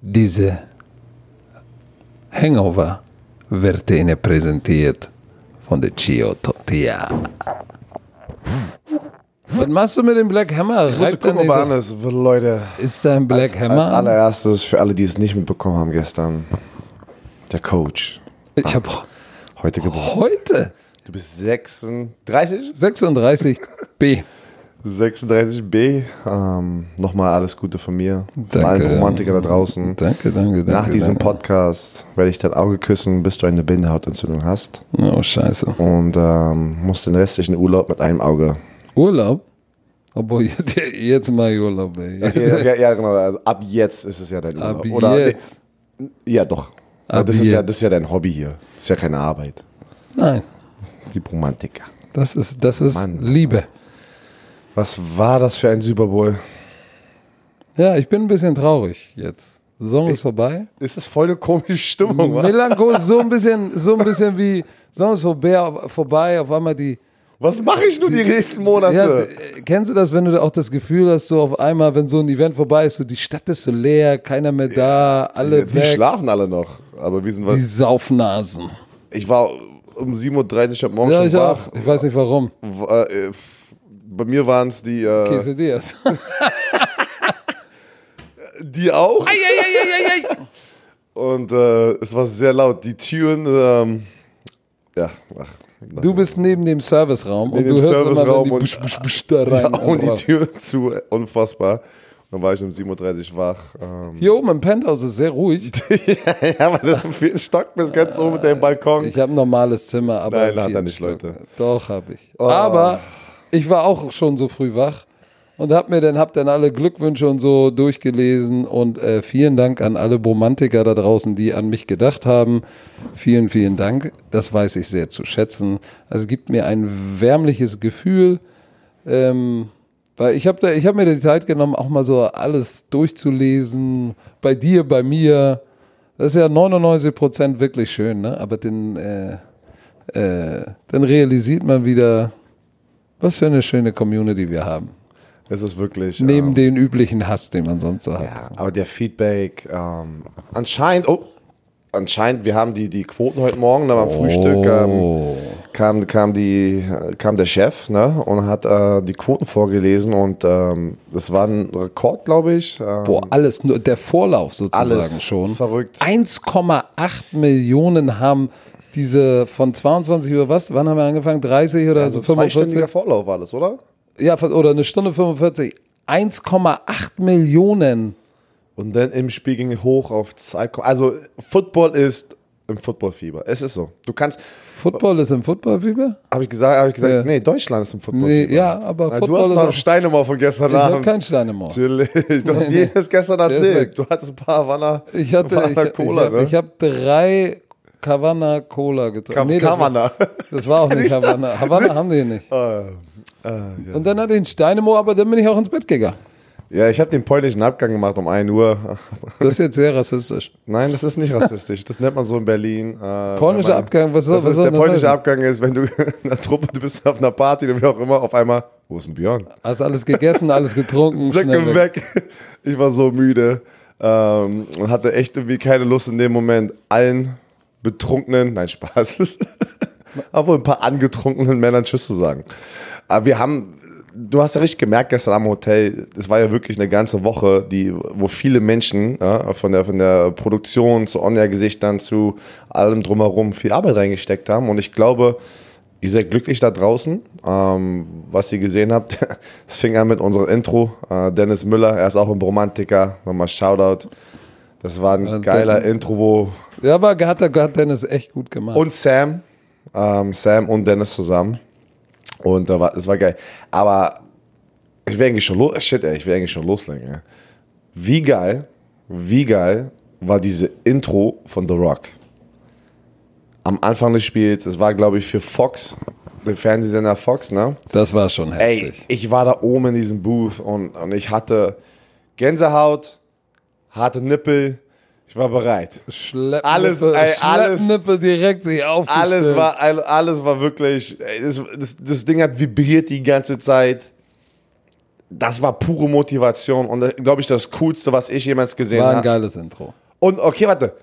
Diese Hangover wird Ihnen präsentiert von der Chio Tortilla. Was machst du mit dem Black Hammer? Ich an ist. Leute, Ist da ein Black als, Hammer? als allererstes für alle, die es nicht mitbekommen haben gestern, der Coach. ich habe Heute Geburtstag. heute Du bist 36? 36b. 36b. Ähm, Nochmal alles Gute von mir. Von Danke. allen Romantiker da draußen. Danke, danke, danke. Nach diesem danke. Podcast werde ich dein Auge küssen, bis du eine Bindehautentzündung hast. Oh, scheiße. Und ähm, musst den restlichen Urlaub mit einem Auge. Urlaub? Obwohl, jetzt, jetzt mal Urlaub, ey. Ja, ja, ja, genau. Also ab jetzt ist es ja dein Urlaub. Ab Oder, jetzt. Ja, doch. Ab das, ist ja, jetzt. das ist ja dein Hobby hier. Das ist ja keine Arbeit. Nein, Die Romantiker. das ist, das ist Mann. Liebe. Was war das für ein Super Bowl? Ja, ich bin ein bisschen traurig jetzt. Saison ist vorbei. Ist das voll eine komische Stimmung? Melancholisch, so ein bisschen, so ein bisschen wie Saison ist vorbei, vorbei auf einmal die. Was mache ich nun die nächsten Monate? Ja, äh, kennst du das, wenn du auch das Gefühl hast, so auf einmal, wenn so ein Event vorbei ist, so die Stadt ist so leer, keiner mehr da, alle die weg, schlafen alle noch. Aber wir sind was. die Saufnasen. Ich war um 7.30 Uhr heute Morgen Ja, schon ich wach. auch. Ich weiß nicht warum. W- Äh, bei mir waren es die. Äh, Quesadillas. die auch. Ei, ei, ei. Und äh, es war sehr laut. Die Türen. Ähm, ja, ach. Du bist neben dem Serviceraum und Neben du dem hörst immer, wenn die und- busch, busch, busch da rein. Ja, und die Tür zu, unfassbar. Dann war ich um 7.30 Uhr wach. Ähm, Hier oben im Penthouse ist sehr ruhig. ja, weil du am vierten Stock bist, ganz oben mit deinem Balkon. Ich habe ein normales Zimmer, aber. Nein, im hat er nicht, Stock. Leute. Doch, habe ich. Oh. Aber ich war auch schon so früh wach und hab mir dann, hab dann alle Glückwünsche und so durchgelesen und äh, vielen Dank an alle Romantiker da draußen, die an mich gedacht haben. Vielen, vielen Dank. Das weiß ich sehr zu schätzen. Also gibt mir ein wärmliches Gefühl. Ähm, weil ich habe hab mir die Zeit genommen, auch mal so alles durchzulesen. Bei dir, bei mir. Das ist ja 99 Prozent wirklich schön, ne? Aber dann, äh, äh, dann realisiert man wieder, was für eine schöne Community wir haben. Es ist wirklich. Neben ähm, den üblichen Hass, den man sonst so hat. Ja, aber der Feedback, ähm, anscheinend, oh, anscheinend, wir haben die, die Quoten heute Morgen, ne, beim Frühstück ähm, Oh. kam, kam, die, kam der Chef ne, und hat äh, die Quoten vorgelesen und ähm, das war ein Rekord, glaube ich. Ähm, Boah, alles, nur der Vorlauf sozusagen alles schon. verrückt. 1,8 Millionen haben diese von 22 Uhr was? Wann haben wir angefangen? 30 oder Also so 45? zweistündiger Vorlauf war das, oder? Ja, oder eine Stunde 45. 1,8 Millionen. Und dann im Spiel ging hoch auf 2, also Football ist im Footballfieber. Es ist so. Du kannst, Football ist im Footballfieber? habe ich gesagt, habe ich gesagt, Ja. nee, Deutschland ist im Footballfieber. Nee, ja, aber Na, Football du hast noch Steinemauer von gestern Ich habe Abend. keinen Stein im Ohr. Natürlich. Du hast jedes gestern erzählt. Du hattest ein paar Havanna, Ich hatte, ich, Havanna ich, hab, ne? ich habe drei Cavanna Cola getrunken. Nee, das, war, Kavanna. das war auch nicht? Havanna. Havanna haben die nicht. Ah, ah, ja. Und dann hatte ich einen Stein im Ohr, aber dann bin ich auch ins Bett gegangen. ja, ich habe den polnischen Abgang gemacht um 1 Uhr. Das ist jetzt sehr rassistisch. Nein, das ist nicht rassistisch. Das nennt man so in Berlin. Äh, Polnischer man- Abgang, was soll das was ist, soll Der das polnische heißen? Abgang ist, wenn du in einer Truppe, du bist auf einer Party oder wie auch immer, auf einmal, wo ist ein Björn? Hast alles gegessen, alles getrunken. Säcke weg. weg. Ich war so müde ähm, und hatte echt irgendwie keine Lust in dem Moment, allen betrunkenen, nein, Spaß, aber ein paar angetrunkenen Männern Tschüss zu sagen. Aber wir haben, du hast ja richtig gemerkt gestern am Hotel, es war ja wirklich eine ganze Woche, die, wo viele Menschen ja, von, der, von der Produktion zu On-Air-Gesichtern zu allem drumherum viel Arbeit reingesteckt haben und ich glaube, Ihr seid glücklich da draußen, ähm, was ihr gesehen habt. Es fing an mit unserem Intro. Äh, Dennis Müller, er ist auch ein Romantiker. Nochmal Shoutout. Das war ein Ja, geiler Intro, wo. Ja, aber hat, hat Dennis echt gut gemacht. Und Sam. Ähm, Sam und Dennis zusammen. Und da war, das war geil. Aber ich will eigentlich schon los. Shit, ey, ich will eigentlich schon loslegen. ey. Wie geil, wie geil war diese Intro von The Rock. Am Anfang des Spiels, es war, glaube ich, für Fox, den Fernsehsender Fox, ne? das war schon Ey, heftig. ich war da oben in diesem Booth und, und ich hatte Gänsehaut, harte Nippel, ich war bereit. Schleppnippel, alles, ey, alles- Schleppnippel direkt sich aufgestellt. Alles war, alles war wirklich, ey, das, das, das Ding hat vibriert die ganze Zeit. das war pure Motivation und glaube ich das Coolste, was ich jemals gesehen War ein habe. geiles Intro. Und okay, warte.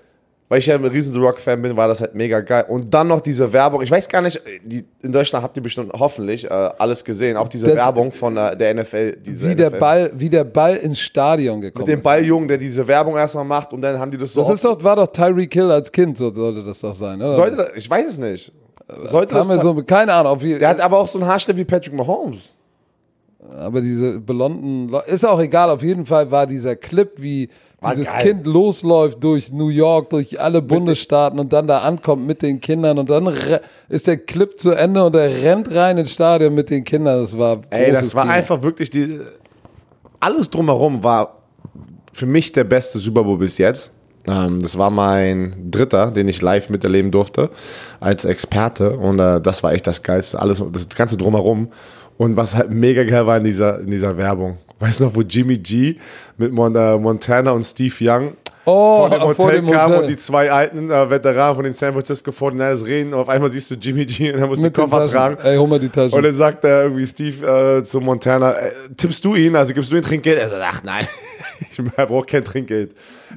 Weil ich ja ein riesen The Rock-Fan bin, war das halt mega geil. Und dann noch diese Werbung. Ich weiß gar nicht, die, in Deutschland habt ihr bestimmt hoffentlich äh, alles gesehen. Auch diese Das- Werbung von äh, der NFL. Diese Wie der, NFL. Ball, wie der Ball ins Stadion gekommen Mit dem ist. Balljungen, der diese Werbung erstmal macht und dann haben die das so. Das ist doch, war doch Tyreek Hill als Kind, so sollte das doch sein, oder? sollte das, ich weiß es nicht. Sollte das, Kam mir so, keine Ahnung, wie, der hat aber auch so einen Haarschnitt wie Patrick Mahomes. aber diese blonden, ist auch egal, auf jeden Fall war dieser Clip, wie dieses geil. Kind losläuft durch New York, durch alle Bundesstaaten und dann da ankommt mit den Kindern und dann ist der Clip zu Ende und er rennt rein ins Stadion mit den Kindern. Das war Ey, das war Kino. einfach wirklich die. Alles drumherum war für mich der beste Super Bowl bis jetzt. Ähm, das war mein dritter, den ich live miterleben durfte als Experte. Und äh, das war echt das Geilste. Alles, das Ganze drumherum. Und was halt mega geil war in dieser, in dieser Werbung. Weißt du noch, wo Jimmy G mit Mon Montana und Steve Young Oh, vor dem Hotel vor dem kamen Hotel. und die zwei alten äh, Veteranen von den San Francisco 49ers reden. Und auf einmal siehst du Jimmy G und er muss mit die den Koffer Taschen. tragen. Ey, hol mal die Taschen. Und dann sagt er irgendwie Steve äh, zu Montana, äh, tippst du ihn, also gibst du ihm Trinkgeld? Er sagt, ach nein, ich brauche kein Trinkgeld.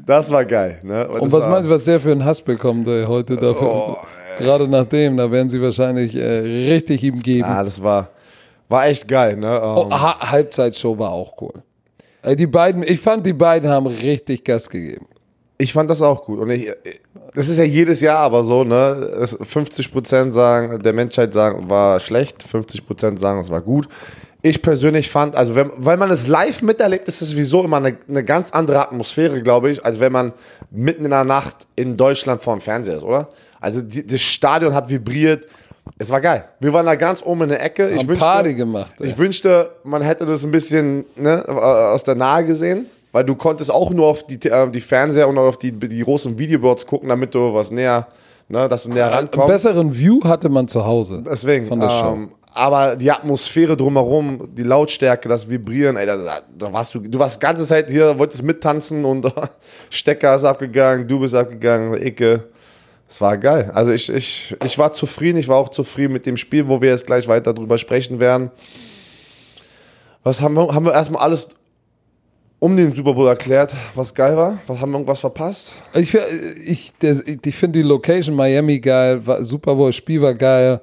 Das war geil. Ne? Und was meinst du, was der für einen Hass bekommt ey, heute dafür? Oh, Gerade nach dem, da werden sie wahrscheinlich äh, richtig ihm geben. Ah, das war, war echt geil. Ne? Ähm, Oh, ha Halbzeitshow war auch cool. Die beiden, ich fand, die beiden haben richtig Gas gegeben. Ich fand das auch gut. Und ich, das ist ja jedes Jahr aber so, ne? Es- 50% sagen, der Menschheit sagen, war schlecht, 50% sagen, es war gut. Ich persönlich fand, also wenn, weil man es live miterlebt, ist es sowieso immer eine, eine ganz andere Atmosphäre, glaube ich, als wenn man mitten in der Nacht in Deutschland vor dem Fernseher ist, oder? Also die, das Stadion hat vibriert. Es war geil. Wir waren da ganz oben in der Ecke. Ich Haben wünschte, Party gemacht. Ey. ich wünschte, man hätte das ein bisschen ne, aus der Nahe gesehen, weil du konntest auch nur auf die, äh, die Fernseher und auf die, die großen Videoboards gucken, damit du was näher, ne, dass du näher Einen rankommst. besseren View hatte man zu Hause. Deswegen. Von der Show. ähm, aber die Atmosphäre drumherum, die Lautstärke, das Vibrieren, ey, da, da- da warst du, du warst die ganze Zeit hier, wolltest mittanzen und Stecker ist abgegangen, du bist abgegangen, Icke. Es war geil. Also ich, ich, ich war zufrieden, ich war auch zufrieden mit dem Spiel, wo wir jetzt gleich weiter drüber sprechen werden. Was haben wir, haben wir erstmal alles um den Super Bowl erklärt, was geil war? Was haben wir irgendwas verpasst? Ich, ich, der- ich finde die Location Miami geil, war, Super Bowl Spiel war geil.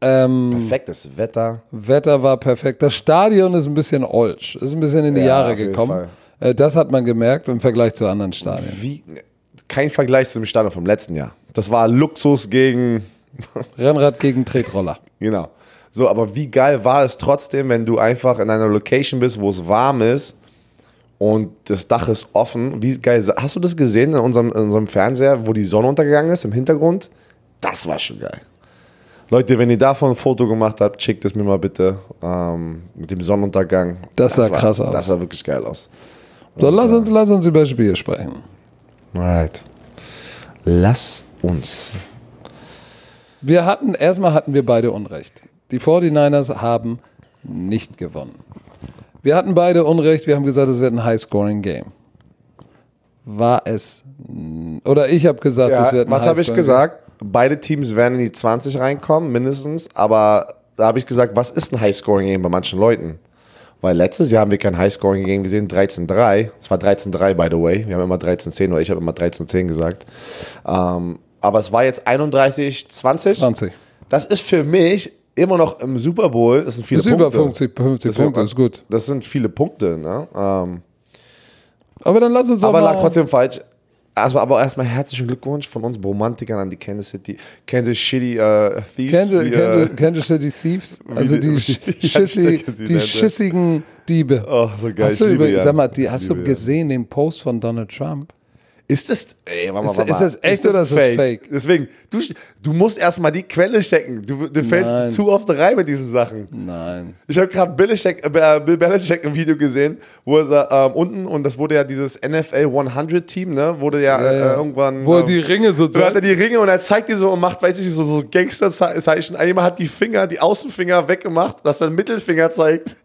Ähm, Perfektes Wetter. Wetter war perfekt. Das Stadion ist ein bisschen olsch, ist ein bisschen in die Ja, Jahre gekommen. Äh, das hat man gemerkt im Vergleich zu anderen Stadien. Wie, kein Vergleich zum Stadion vom letzten Jahr. Das war Luxus gegen Rennrad gegen Tretroller. Genau. So, aber wie geil war es trotzdem, wenn du einfach in einer Location bist, wo es warm ist und das Dach ist offen? Wie geil. Hast du das gesehen in unserem, in unserem Fernseher, wo die Sonne untergegangen ist im Hintergrund? Das war schon geil. Leute, wenn ihr davon ein Foto gemacht habt, schickt es mir mal bitte ähm, mit dem Sonnenuntergang. Das sah war, krass aus. Das sah wirklich geil aus. So, lass uns, lass uns über Spiel sprechen. Alright. Lass uns. Wir hatten, erstmal hatten wir beide Unrecht. Die 49ers haben nicht gewonnen. Wir hatten beide Unrecht, wir haben gesagt, es wird ein High-Scoring-Game. War es, oder ich habe gesagt, es Ja, wird ein was habe ich gesagt? Beide Teams werden in die 20 reinkommen, mindestens. Aber da habe ich gesagt, was ist ein High-Scoring-Game bei manchen Leuten? Weil letztes Jahr haben wir kein High-Scoring-Game gesehen, 13-3. Es war 13-3, by the way. Wir haben immer 13-10 oder ich habe immer 13-10 gesagt. Ähm, aber es war jetzt 31-20. 20. Das ist für mich immer noch im Super Bowl. Das sind viele über Punkte. 50, 50 Das Punkte, wird- ist gut. Das sind viele Punkte. Ne? Ähm, Aber dann lass uns aber auch lag trotzdem falsch. Also, aber erstmal herzlichen Glückwunsch von uns Romantikern an die Kansas City, Kansas City äh, Thieves. Kansas, wie, äh, Kansas, Kansas City Thieves, also die- die, ja, schissi, die schissigen Diebe. Oh, so geil. Hast du über, Jan. sag mal, die, hast du liebe Jan. gesehen den Post von Donald Trump? Ist das, ey, warte Ist- warte ist das echt oder ist das fake? Deswegen, du, du musst erstmal die Quelle checken. Du, du fällst Nein. zu oft rein mit diesen Sachen. Nein. Ich habe gerade Belichick- äh, Bill Belichick ein Video gesehen, wo er ähm, unten, und das wurde ja dieses NFL 100 Team, ne, wurde ja, Ja, äh, ja. irgendwann. Wo er ähm, die Ringe so So hat er die Ringe und er zeigt die so und macht, weiß ich, so, so Gangsterzeichen. Einmal hat die Finger, die Außenfinger weggemacht, dass er den Mittelfinger zeigt.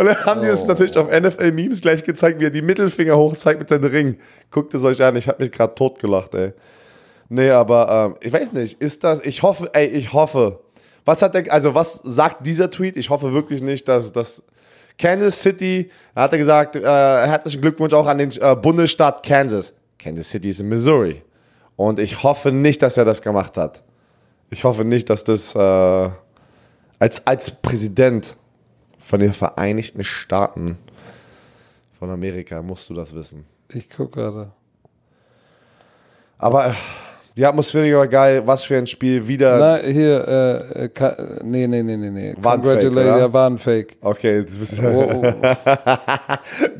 Und dann haben die das Oh. natürlich auf NFL-Memes gleich gezeigt, wie er die Mittelfinger hochzeigt mit seinem Ring. Guckt es euch an, ich habe mich gerade totgelacht, ey. Nee, aber ähm, ich weiß nicht, ist das, ich hoffe, ey, ich hoffe. Was hat der, also was sagt dieser Tweet? Ich hoffe wirklich nicht, dass das Kansas City, er hat er gesagt, äh, herzlichen Glückwunsch auch an den äh, Bundesstaat Kansas. Kansas City ist in Missouri. Und ich hoffe nicht, dass er das gemacht hat. Ich hoffe nicht, dass das äh, als, als Präsident von den Vereinigten Staaten von Amerika musst du das wissen. Ich gucke gerade. Aber äh, die Atmosphäre war geil. Was für ein Spiel. Wieder. Na, hier, äh, äh, ka- nee, nee, nee, nee, nee. War Congratulations, ja, war ein Fake. Okay, das bist Oh, oh.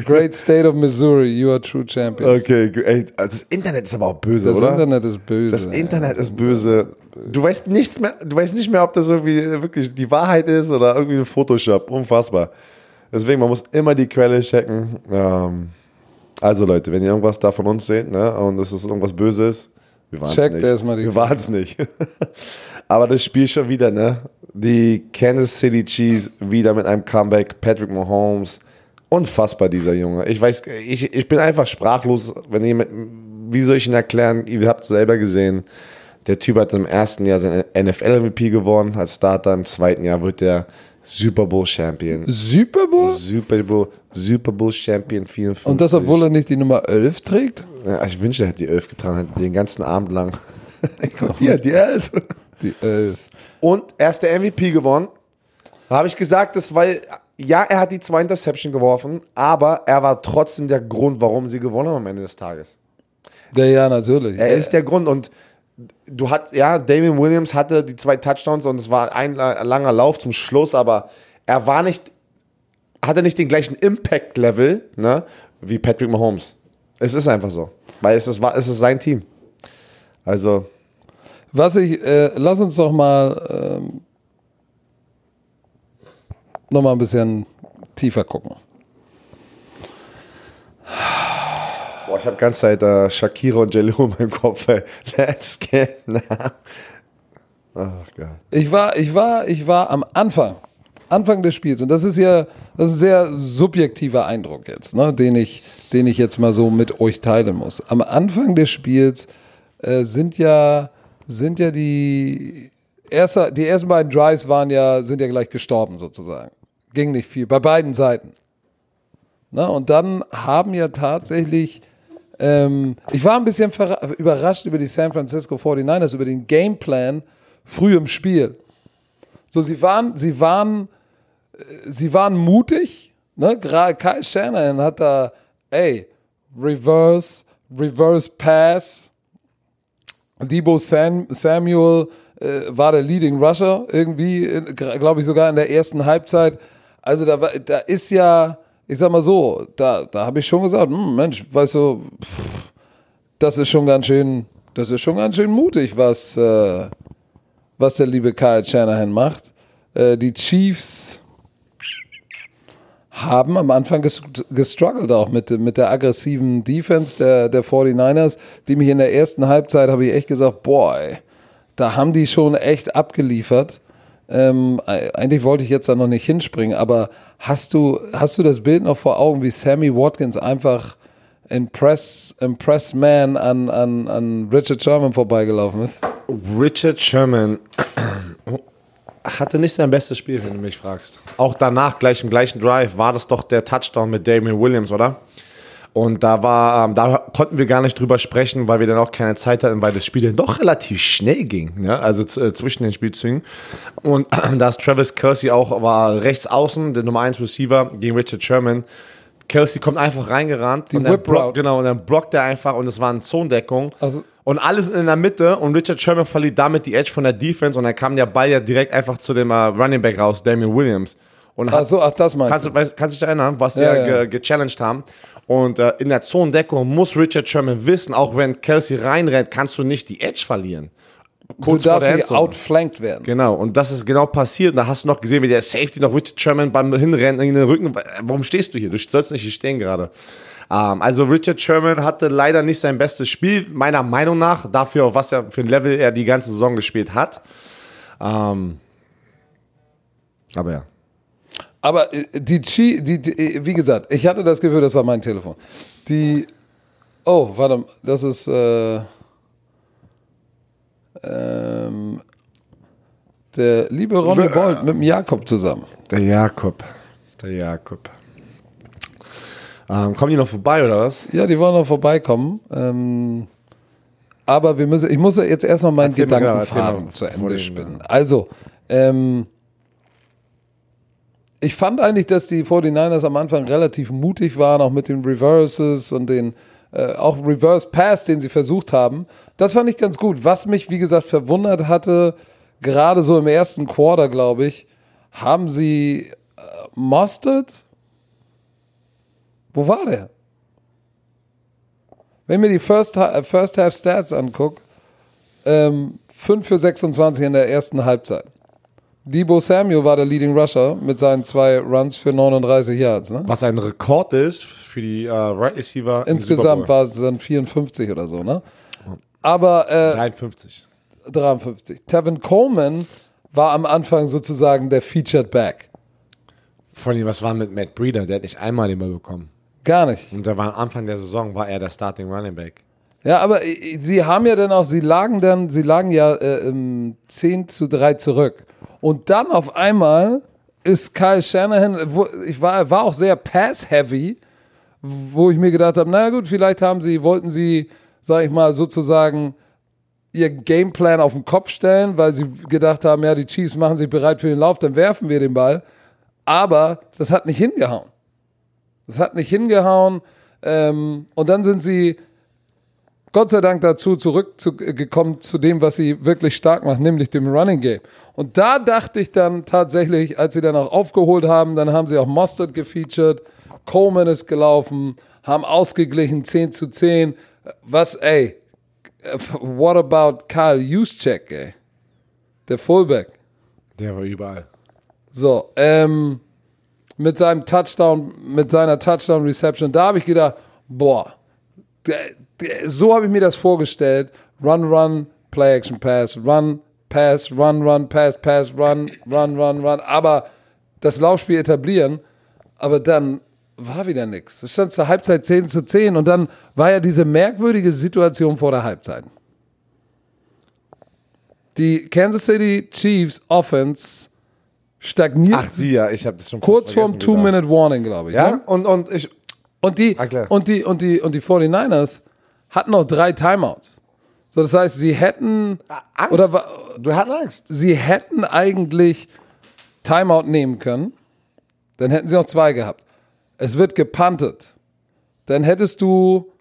Great State of Missouri, you are true champion. Okay, ey, das Internet ist aber auch böse, Das oder? Internet ist böse. das Internet ist böse. Du weißt nichts mehr, du weißt nicht mehr, ob das irgendwie wirklich die Wahrheit ist oder irgendwie Photoshop. Unfassbar. Deswegen, man muss immer die Quelle checken. Ähm, also Leute, wenn ihr irgendwas da von uns seht, ne, und es ist irgendwas Böses, wir waren es nicht. erstmal die wir waren es nicht. Aber das Spiel schon wieder, ne? Die Kansas City Chiefs wieder mit einem Comeback. Patrick Mahomes. Unfassbar, dieser Junge. Ich weiß, ich, ich bin einfach sprachlos, wenn ihr, wie soll ich ihn erklären? Ihr habt es selber gesehen. Der Typ hat im ersten Jahr sein NFL-MVP gewonnen. Als Starter im zweiten Jahr wird der Super Bowl Champion. Super Bowl? Super Bowl, Super Bowl Champion 54. Und das, obwohl er nicht die Nummer 11 trägt? Ja, ich wünschte, er hätte die 11 getragen, hätte den ganzen Abend lang. die hat die 11. Die 11. Und er ist der MVP gewonnen. Habe ich gesagt, das weil ja, er hat die zwei Interception geworfen, aber er war trotzdem der Grund, warum sie gewonnen haben am Ende des Tages. Ja, ja, natürlich. Er ist der Grund und du hat ja, Damien Williams hatte die zwei Touchdowns und es war ein la- langer Lauf zum Schluss, aber er war nicht hatte nicht den gleichen Impact Level, ne, wie Patrick Mahomes. Es ist einfach so, weil es ist es ist sein Team. Also Was ich, äh, lass uns doch mal ähm, noch mal ein bisschen tiefer gucken. Ich habe ganze Zeit äh, Shakira und Jello meinem Kopf. Ey. Let's get now. Ach Gott. Ich war, ich war, ich war am Anfang, Anfang des Spiels, und das ist ja, das ist ein sehr subjektiver Eindruck jetzt, ne, den ich, den ich jetzt mal so mit euch teilen muss. Am Anfang des Spiels äh, sind ja, sind ja die erste, die ersten beiden Drives waren ja, sind ja gleich gestorben sozusagen. Ging nicht viel, bei beiden Seiten. Ne, und dann haben ja tatsächlich ähm, ich war ein bisschen überrascht über die San Francisco 49ers, über den Gameplan früh im Spiel. So, sie waren, sie waren, äh, sie waren mutig. Ne? Gerade Kyle Shanahan hat da, ey, Reverse, Reverse Pass. Debo Sam, Samuel äh, war der Leading Rusher irgendwie, glaube ich, sogar in der ersten Halbzeit. Also da, da ist ja, ich sag mal so, da, da habe ich schon gesagt, hm, Mensch, weißt du, pff, das ist schon ganz schön, das ist schon ganz schön mutig, was, äh, was der liebe Kyle Shanahan macht. Äh, die Chiefs haben am Anfang ges gestruggelt auch mit, mit der aggressiven Defense der, der 49ers, die mich in der ersten Halbzeit, habe ich echt gesagt, boah, da haben die schon echt abgeliefert. Ähm, eigentlich wollte ich jetzt da noch nicht hinspringen, aber hast du, hast du das Bild noch vor Augen, wie Sammy Watkins einfach in Press, im Pressman an, an, an Richard Sherman vorbeigelaufen ist? Richard Sherman hatte nicht sein bestes Spiel, wenn du mich fragst. Auch danach, gleich im gleichen Drive, war das doch der Touchdown mit Damien Williams, oder? Und da war, ähm, da konnten wir gar nicht drüber sprechen, weil wir dann auch keine Zeit hatten, weil das Spiel dann doch relativ schnell ging, ne? also äh, zwischen den Spielzügen. Und da ist Travis Kelsey auch, war rechts außen, der Nummer 1 Receiver gegen Richard Sherman. Kelsey kommt einfach reingerannt Die und dann Route. genau, und dann blockt er einfach und es war eine Zonendeckung. Also- und alles in der Mitte und Richard Sherman verliert damit die Edge von der Defense und dann kam der Ball ja direkt einfach zu dem äh, Running Back raus, Damien Williams. Und hat, Ach so, ach, das meinst kannst, du. du weißt, kannst dich erinnern, was die Ja, ja, ja. ge gechallenged haben. Und äh, in der Zonendeckung muss Richard Sherman wissen, auch wenn Kelsey reinrennt, kannst du nicht die Edge verlieren. Du Kurz vor darfst nicht outflanked werden. Genau, und das ist genau passiert. Und da hast du noch gesehen, wie der Safety noch Richard Sherman beim Hinrennen in den Rücken. Warum stehst du hier? Du sollst nicht hier stehen gerade. Ähm, also Richard Sherman hatte leider nicht sein bestes Spiel, meiner Meinung nach, dafür, auf was er für ein Level er die ganze Saison gespielt hat. Ähm, aber ja. Aber äh, die, Chi, die, die, äh, wie gesagt, ich hatte das Gefühl, das war mein Telefon. Die, oh, warte, mal, das ist, äh, ähm, der liebe Ronny Bolt mit dem Jakob zusammen. Der Jakob. Der Jakob. Ähm, kommen die noch vorbei oder was? Ja, die wollen noch vorbeikommen. Ähm, aber wir müssen, ich muss jetzt erst noch meinen Gedankenfaden zu. Ende spinnen. Also, ähm, ich fand eigentlich, dass die 49ers am Anfang relativ mutig waren, auch mit den Reverses und den äh, auch Reverse Pass, den sie versucht haben. Das fand ich ganz gut. Was mich, wie gesagt, verwundert hatte, gerade so im ersten Quarter, glaube ich, haben sie äh, Mustard? Wo war der? Wenn mir die First, äh, First Half Stats angucke, ähm, 5 für 26 in der ersten Halbzeit. Debo Samuel war der Leading Rusher mit seinen zwei Runs für 39 Yards. Ne? Was ein Rekord ist für die äh, Right Receiver. Insgesamt war es dann 54 oder so. Ne? Aber äh, 53. 53. Tevin Coleman war am Anfang sozusagen der Featured Back. Vor allem, was war mit Matt Breeder? Der hat nicht einmal den Ball bekommen. Gar nicht. Und da war am Anfang der Saison war er der Starting Running Back. Ja, aber äh, sie haben ja dann auch, sie lagen dann, sie lagen ja äh, im 10 zu 3 zurück. Und dann auf einmal ist Kyle Shanahan, wo, ich war, er war auch sehr pass-heavy, wo ich mir gedacht habe, na gut, vielleicht haben sie, wollten sie, sag ich mal, sozusagen ihr Gameplan auf den Kopf stellen, weil sie gedacht haben, ja, die Chiefs machen sich bereit für den Lauf, dann werfen wir den Ball. Aber das hat nicht hingehauen. Das hat nicht hingehauen. Ähm, und dann sind sie Gott sei Dank dazu zurückgekommen zu dem, was sie wirklich stark macht, nämlich dem Running Game. Und da dachte ich dann tatsächlich, als sie dann auch aufgeholt haben, dann haben sie auch Mustard gefeatured, Coleman ist gelaufen, haben ausgeglichen 10 zu 10. Was, ey, what about Kyle Juszczyk, ey? Der Fullback. Der war überall. So, ähm, mit seinem Touchdown, mit seiner Touchdown-Reception, da habe ich gedacht, boah, der- so habe ich mir das vorgestellt. Run, run, Play Action Pass, Run, Pass, Run, Run, Pass, Pass, Run, Run, Run, Run. Aber das Laufspiel etablieren, aber dann war wieder nichts. Es stand zur Halbzeit 10 zu 10 und dann war ja diese merkwürdige Situation vor der Halbzeit. Die Kansas City Chiefs Offense stagniert Ach, die ja, ich habe das schon kurz fast vorm. Two-Minute-Warning, glaube ich. Ja, Ne? und, und ich, Und die, und die, und die, und die 49ers hatten noch drei Timeouts. So, das heißt, sie hätten, Angst. oder du hattest Angst. sie hätten eigentlich Timeout nehmen können. Dann hätten sie noch zwei gehabt. Es wird gepuntet. Dann hättest du,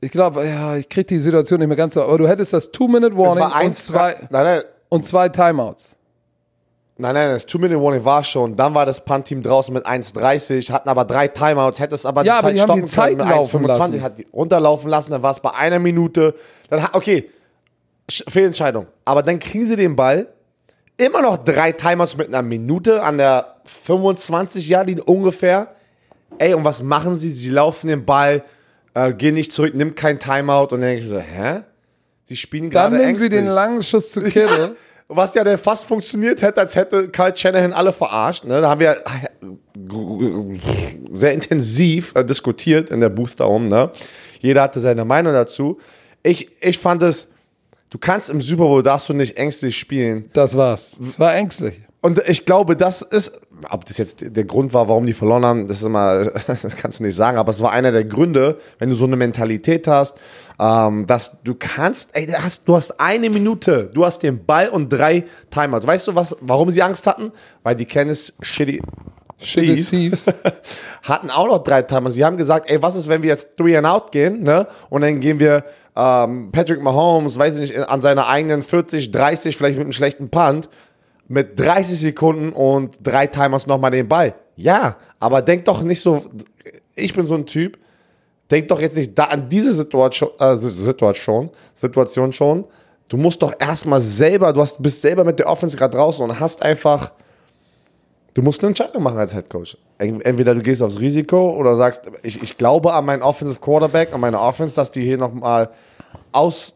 ich glaube, ja, ich kriege die Situation nicht mehr ganz so, aber du hättest das Two-Minute-Warning war und zwei, nein, nein, und zwei Timeouts. Nein, nein, das Two-Minute-Warning war schon. Dann war das Punt-Team draußen mit 1,30, hatten aber drei Timeouts, hätte es aber Ja, die aber Zeit die haben die stoppen Zeit können mit laufen 1,25, lassen. hat die runterlaufen lassen, dann war es bei einer Minute. Dann, hat- okay, Sch- Fehlentscheidung. Aber dann kriegen sie den Ball, immer noch drei Timeouts mit einer Minute an der 25 Jahre ungefähr. Ey, und was machen sie? Sie laufen den Ball, äh, gehen nicht zurück, nimmt kein Timeout und dann denke ich so, hä? Sie spielen Dann gerade nehmen sie den langen Schuss zu Kittle. Was ja dann fast funktioniert hätte, als hätte Kyle Shanahan alle verarscht. Ne? Da haben wir sehr intensiv äh, diskutiert in der Booth darum. Ne? Jeder hatte seine Meinung dazu. Ich, ich fand es, du kannst im Super Bowl darfst du nicht ängstlich spielen. Das war's. War ängstlich. Und ich glaube, das ist, ob das jetzt der Grund war, warum die verloren haben, das ist immer, das kannst du nicht sagen, aber es war einer der Gründe, wenn du so eine Mentalität hast, ähm, dass du kannst, ey, du hast, du hast eine Minute, du hast den Ball und drei Timeouts. Weißt du, was, warum sie Angst hatten? Weil die Kansas Shitty Shitty Chiefs hatten auch noch drei Timeouts. Sie haben gesagt, ey, was ist, wenn wir jetzt three and out gehen, ne? Und dann gehen wir ähm, Patrick Mahomes, weiß ich nicht, an seiner eigenen 40, 30, vielleicht mit einem schlechten Punt, mit 30 Sekunden und drei Timers nochmal den Ball. Ja, aber denk doch nicht so, ich bin so ein Typ, denk doch jetzt nicht da an diese Situation, äh, Situation, schon. Du musst doch erstmal selber, du hast, bist selber mit der Offense gerade draußen und hast einfach, du musst eine Entscheidung machen als Head Coach. Entweder du gehst aufs Risiko oder sagst, ich, ich glaube an meinen Offensive Quarterback, an meine Offense, dass die hier nochmal aus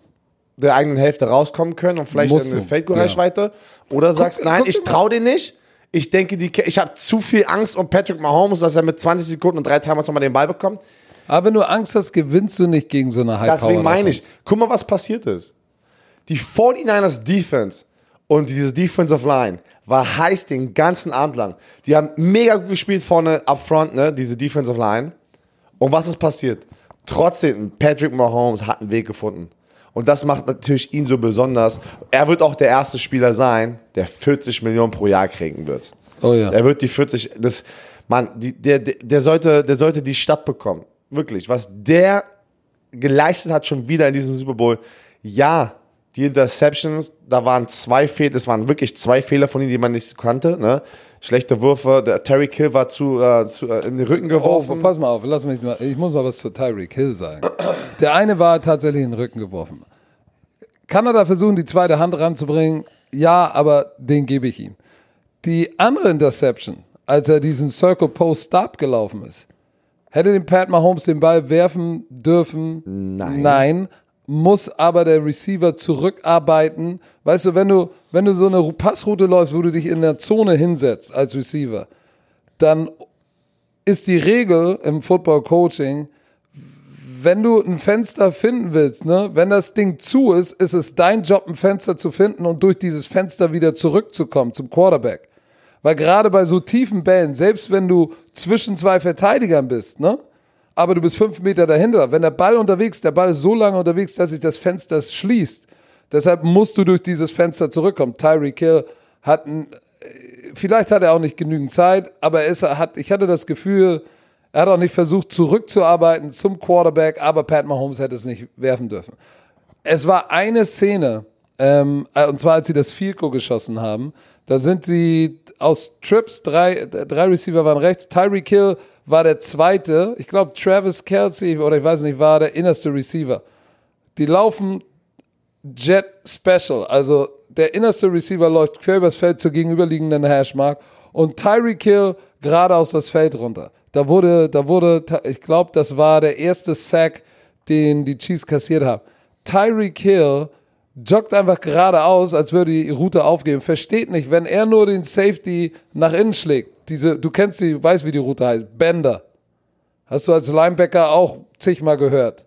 der eigenen Hälfte rauskommen können und vielleicht Musst in eine du, Feldreichweite. Oder sagst, nein, guck ich dir mal- traue dir nicht. Ich denke, die, ich habe zu viel Angst um Patrick Mahomes, dass er mit 20 Sekunden und drei Timers nochmal den Ball bekommt. Aber wenn du Angst hast, gewinnst du nicht gegen so eine high Deswegen meine ich, guck mal, was passiert ist. Die 49ers Defense und diese Defensive Line war heiß den ganzen Abend lang. Die haben mega gut gespielt vorne up front, ne, diese Defensive Line. Und was ist passiert? Trotzdem, Patrick Mahomes hat einen Weg gefunden. Und das macht natürlich ihn so besonders. Er wird auch der erste Spieler sein, der 40 Millionen pro Jahr kriegen wird. Oh ja. Er wird die 40, das, Mann, die, der, der, der, sollte, der sollte die Stadt bekommen. Wirklich. Was der geleistet hat schon wieder in diesem Super Bowl. Ja, die Interceptions, da waren zwei Fehler, das waren wirklich zwei Fehler von ihm, die man nicht kannte. Ne? Schlechte Würfe, der Terry Kill war zu, äh, zu äh, in den Rücken geworfen. Oh, pass mal auf, lass mich mal, ich muss mal was zu Tyreek Hill sagen. Der eine war tatsächlich in den Rücken geworfen. Kann er da versuchen, die zweite Hand ranzubringen? Ja, aber den gebe ich ihm. Die andere Interception, als er diesen Circle Post Stop gelaufen ist, hätte den Pat Mahomes den Ball werfen dürfen? Nein. Nein. Muss aber der Receiver zurückarbeiten. Weißt du, wenn du, wenn du so eine Passroute läufst, wo du dich in der Zone hinsetzt als Receiver, dann ist die Regel im Football Coaching, wenn du ein Fenster finden willst, ne, wenn das Ding zu ist, ist es dein Job, ein Fenster zu finden und durch dieses Fenster wieder zurückzukommen zum Quarterback. Weil gerade bei so tiefen Bällen, selbst wenn du zwischen zwei Verteidigern bist, ne, aber du bist fünf Meter dahinter, wenn der Ball unterwegs, der Ball ist so lange unterwegs, dass sich das Fenster schließt. Deshalb musst du durch dieses Fenster zurückkommen. Tyreek Hill hat ein, vielleicht hat er auch nicht genügend Zeit, aber er ist, hat, ich hatte das Gefühl, er hat auch nicht versucht, zurückzuarbeiten zum Quarterback, aber Pat Mahomes hätte es nicht werfen dürfen. Es war eine Szene, ähm, und zwar als sie das Field Goal geschossen haben, da sind sie aus Trips, drei, drei Receiver waren rechts, Tyreek Hill war der zweite. Ich glaube, Travis Kelsey oder ich weiß nicht, war der innerste Receiver. Die laufen Jet Special. Also der innerste Receiver läuft quer übers Feld zur gegenüberliegenden Hashmark und Tyreek Hill geradeaus das Feld runter. Da wurde, da wurde, ich glaube, das war der erste Sack, den die Chiefs kassiert haben. Tyreek Hill joggt einfach geradeaus, als würde die Route aufgeben. Versteht nicht, wenn er nur den Safety nach innen schlägt, diese, du kennst sie, weißt, wie die Route heißt, Bender. Hast du als Linebacker auch zigmal gehört.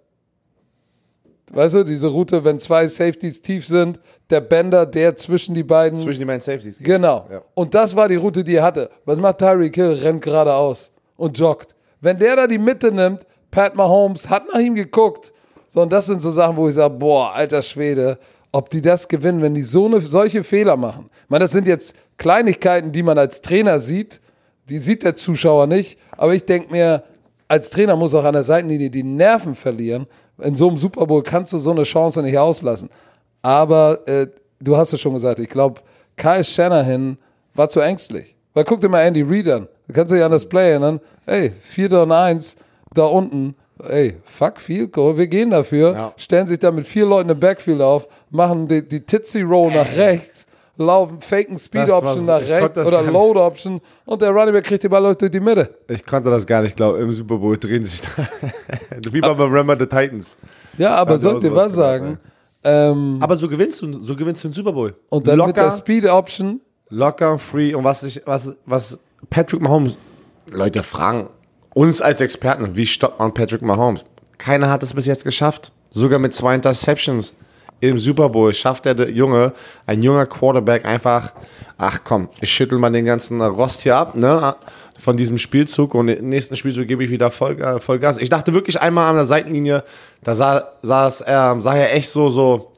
Weißt du, diese Route, wenn zwei Safeties tief sind, der Bender, der zwischen die beiden. Zwischen die beiden Safeties. geht. Genau. Ja. Und das war die Route, die er hatte. Was macht Tyreek Hill? Rennt geradeaus und joggt. Wenn der da die Mitte nimmt, Pat Mahomes hat nach ihm geguckt. So, und das sind so Sachen, wo ich sage, boah, alter Schwede, ob die das gewinnen, wenn die so eine, solche Fehler machen. Ich meine, das sind jetzt Kleinigkeiten, die man als Trainer sieht, die sieht der Zuschauer nicht. Aber ich denke mir, als Trainer muss auch an der Seitenlinie die Nerven verlieren. In so einem Super Bowl kannst du so eine Chance nicht auslassen. Aber äh, du hast es schon gesagt, ich glaube, Kyle Shanahan war zu ängstlich. Weil guck dir mal Andy Reid an. Du kannst dich an das Play erinnern. Ey, 4 und 1, da unten. Ey, fuck Goal, wir gehen dafür. Ja. Stellen sich da mit vier Leuten im Backfield auf, machen die, die Titsy Roll nach rechts, laufen, faken Speed Option nach rechts oder. Load Option und der Running Back kriegt die Ball durch die Mitte. Ich konnte das gar nicht glauben. Im Super Bowl drehen sich da. Wie bei Remember the Titans. Ja, aber Haben sie soll auch ich dir sowas was sagen? Ähm, Aber so gewinnst du, so gewinnst du den Super Bowl. und dann mit der locker, Speed Option, locker, free. Und was, ich, was, was Patrick Mahomes, Leute fragen uns als Experten, wie stoppt man Patrick Mahomes? Keiner hat es bis jetzt geschafft. Sogar mit zwei Interceptions im Super Bowl schafft der Junge, ein junger Quarterback einfach, ach komm, ich schüttel mal den ganzen Rost hier ab, ne? Von diesem Spielzug und im nächsten Spielzug gebe ich wieder Voll, äh, Vollgas. Ich dachte wirklich einmal an der Seitenlinie, da sah, saß er, sah er echt so, so,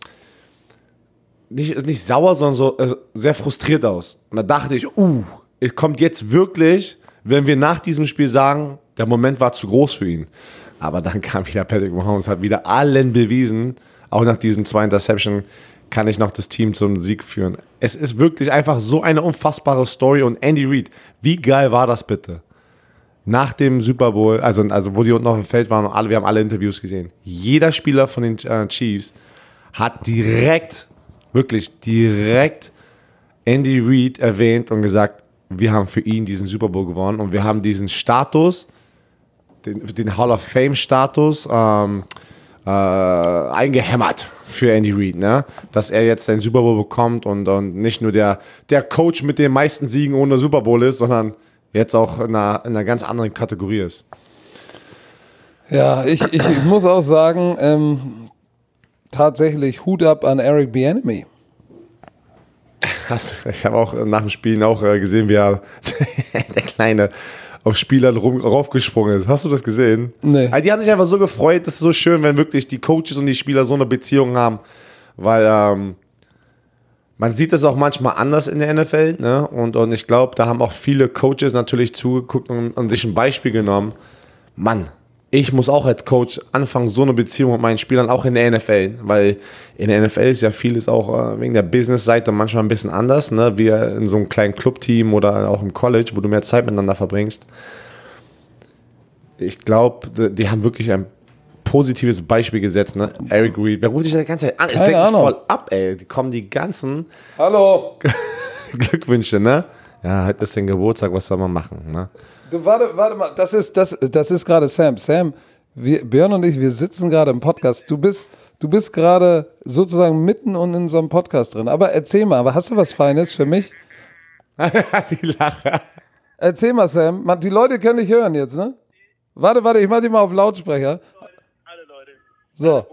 nicht, nicht sauer, sondern so äh, sehr frustriert aus. Und da dachte ich, uh, es kommt jetzt wirklich, wenn wir nach diesem Spiel sagen, der Moment war zu groß für ihn. Aber dann kam wieder Patrick Mahomes, hat wieder allen bewiesen, auch nach diesen zwei Interception kann ich noch das Team zum Sieg führen. Es ist wirklich einfach so eine unfassbare Story und Andy Reid, wie geil war das bitte? Nach dem Super Bowl, also, also wo die unten auf dem Feld waren und alle, wir haben alle Interviews gesehen. Jeder Spieler von den äh, Chiefs hat direkt, wirklich direkt Andy Reid erwähnt und gesagt, wir haben für ihn diesen Super Bowl gewonnen und wir haben diesen Status, den, den Hall of Fame Status ähm, äh, eingehämmert für Andy Reid, ne? dass er jetzt den Super Bowl bekommt und, und nicht nur der, der Coach mit den meisten Siegen ohne Super Bowl ist, sondern jetzt auch in einer, in einer ganz anderen Kategorie ist. Ja, ich, ich, muss auch sagen, ähm, tatsächlich Hut ab an Eric Bieniemy. Ich habe auch nach dem Spielen auch äh, gesehen, wie er, der Kleine auf Spielern rum, raufgesprungen ist. Hast du das gesehen? Nee. Also die haben sich einfach so gefreut. Das ist so schön, wenn wirklich die Coaches und die Spieler so eine Beziehung haben. Weil ähm, man sieht das auch manchmal anders in der NFL. Ne? Und, und ich glaube, da haben auch viele Coaches natürlich zugeguckt und, und sich ein Beispiel genommen. Mann, ich muss auch als Coach anfangen, so eine Beziehung mit meinen Spielern, auch in der NFL, weil in der NFL ist ja vieles auch äh, wegen der Business-Seite manchmal ein bisschen anders, ne? wie in so einem kleinen Clubteam oder auch im College, wo du mehr Zeit miteinander verbringst. Ich glaube, die haben wirklich ein positives Beispiel gesetzt, ne? Eric Reed. Wer ruft sich da die ganze Zeit an? Es denkt voll ab, ey. Die kommen die ganzen Hallo. Glückwünsche, ne? Ja, heute ist den Geburtstag, was soll man machen, ne? Du, warte, warte mal, das ist, das, das ist gerade Sam. Sam, wir, Björn und ich, wir sitzen gerade im Podcast. Du bist, du bist gerade sozusagen mitten und in so einem Podcast drin. Aber erzähl mal, aber hast du was Feines für mich? die Lache. Erzähl mal, Sam. Man, die Leute können dich hören jetzt, ne? Warte, warte, ich mach dich mal auf Lautsprecher. Alle Leute. So.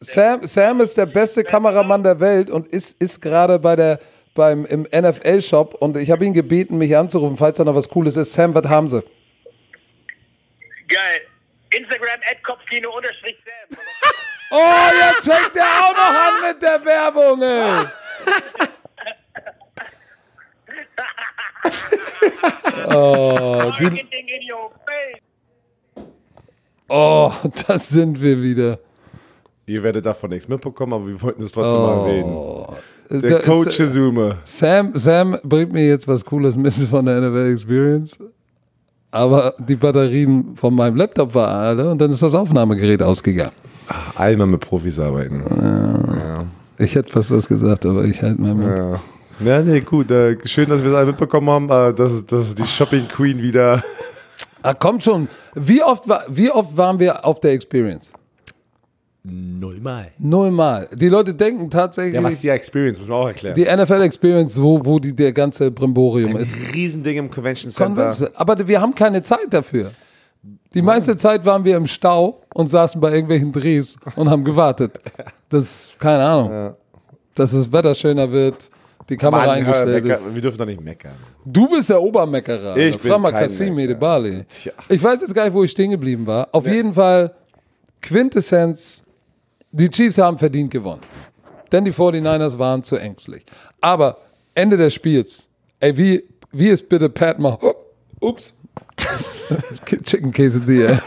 Sam, Sam ist der beste Kameramann der Welt und ist, ist gerade bei der beim im NFL-Shop und ich habe ihn gebeten, mich anzurufen, falls da noch was Cooles ist. Sam, was haben sie? geil. Instagram at Kopfkino unterstrich Sam. Oh, jetzt fängt der auch noch an mit der Werbung, ey. oh, die, oh, das sind wir wieder. Ihr werdet davon nichts mitbekommen, aber wir wollten es trotzdem mal erwähnen. Der Da- Coach Izume. Sam, Sam bringt mir jetzt was Cooles mit von der NFL Experience. Aber die Batterien von meinem Laptop waren alle und dann ist das Aufnahmegerät ausgegangen. Einmal mit Profis arbeiten. Ich hätte fast was gesagt, aber ich halte mal mit. Ja. Ja, nee, gut. Äh, schön, dass wir es alle mitbekommen haben, äh, dass, dass die Shopping Queen wieder. Ah, kommt schon. Wie oft, war, wie oft waren wir auf der Experience? Nullmal. Nullmal. Die Leute denken tatsächlich, Ja, was ist die Experience, muss man auch erklären. die NFL Experience, wo, wo die, der ganze Brimborium Ein ist. Riesending im Convention Center. Convention. Aber wir haben keine Zeit dafür. Die meiste Zeit waren wir im Stau und saßen bei irgendwelchen Drehs und haben gewartet. Das, keine Ahnung. Dass das Wetter schöner wird, die Kamera Mann, eingestellt mecker, ist. wir dürfen doch nicht meckern. Du bist der Obermeckerer. Ich Frag bin mal kein Kassim. Edebali. Ich weiß jetzt gar nicht, wo ich stehen geblieben war. Auf jeden Fall Quintessenz, die Chiefs haben verdient gewonnen. Denn die 49ers waren zu ängstlich. Aber Ende des Spiels, ey, wie, wie ist bitte Pat Mah Ups. Chicken Quesadilla.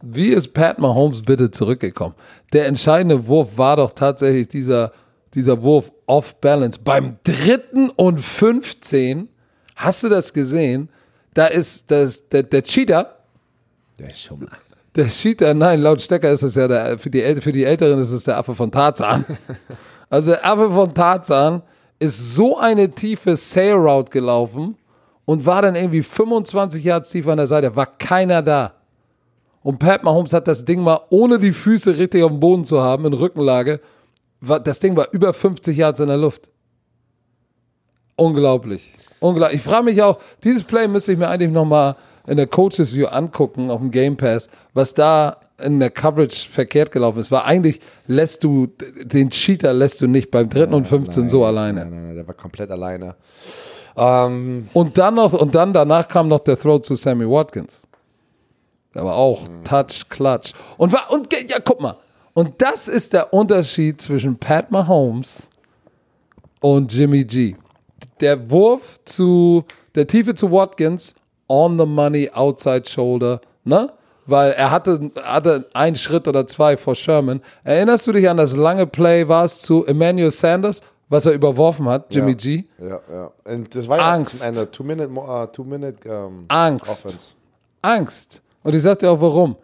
Wie ist Pat Mahomes bitte zurückgekommen? Der entscheidende Wurf war doch tatsächlich dieser, dieser Wurf off balance. Beim dritten und 15, hast du das gesehen? Da ist das, der, der Cheater, Der mal. Der Cheater, nein, laut Stecker ist es ja der, für die, für die Älteren ist es der Affe von Tarzan. Also der Affe von Tarzan ist so eine tiefe Sail Route gelaufen und war dann irgendwie 25 Yards tief an der Seite, war keiner da. Und Pat Mahomes hat das Ding mal, ohne die Füße richtig auf dem Boden zu haben, in Rückenlage, war, das Ding war über 50 Yards in der Luft. Unglaublich. Unglaublich. Ich frage mich auch, dieses Play müsste ich mir eigentlich nochmal in der Coaches View angucken, auf dem Game Pass, was da in der Coverage verkehrt gelaufen ist. Weil eigentlich lässt du, den Cheater lässt du nicht beim dritten und 15 so alleine. Nein, nein, nein, der war komplett alleine. Ähm, Und dann noch, und dann danach kam noch der Throw zu Sammy Watkins. Der war auch Touch, Clutch. Und war, und ja, guck mal. Und das ist der Unterschied zwischen Pat Mahomes und Jimmy G. Der Wurf zu, der Tiefe zu Watkins, on the money, outside shoulder, ne? Weil er hatte, hatte einen Schritt oder zwei vor Sherman. Erinnerst du dich an das lange Play, war es zu Emmanuel Sanders, was er überworfen hat, Jimmy ja, G? Ja, ja. Und das war Angst. Ende. Two-Minute uh, two minute, ähm, Angst. Offense. Angst. Und ich sagte auch, warum?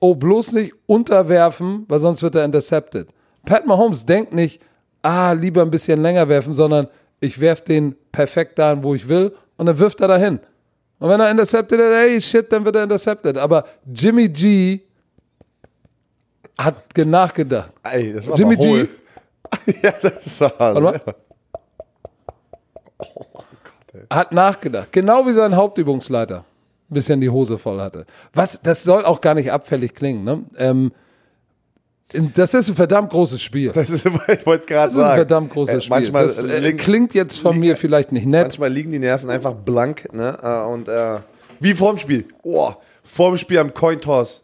Oh, bloß nicht unterwerfen, weil sonst wird er intercepted. Pat Mahomes denkt nicht, ah, lieber ein bisschen länger werfen, sondern ich werfe den perfekt dahin, wo ich will, und dann wirft er dahin. Und wenn er intercepted ist, hey, shit, dann wird er intercepted. Aber Jimmy G hat ge- nachgedacht. Ey, das war Jimmy G. ja, das war Warte mal. sehr- Hat nachgedacht. Genau wie sein Hauptübungsleiter. Ein bisschen die Hose voll hatte. Was, das soll auch gar nicht abfällig klingen. Ne? Ähm, Das ist ein verdammt großes Spiel. Das ist, ich wollte gerade Das ist ein sagen. verdammt großes äh, Spiel. Manchmal, das äh, liegen- klingt jetzt von mir vielleicht nicht nett. manchmal liegen die Nerven einfach blank. Ne? Äh, Und äh, wie vorm Spiel. Oh, vorm Spiel am Cointoss.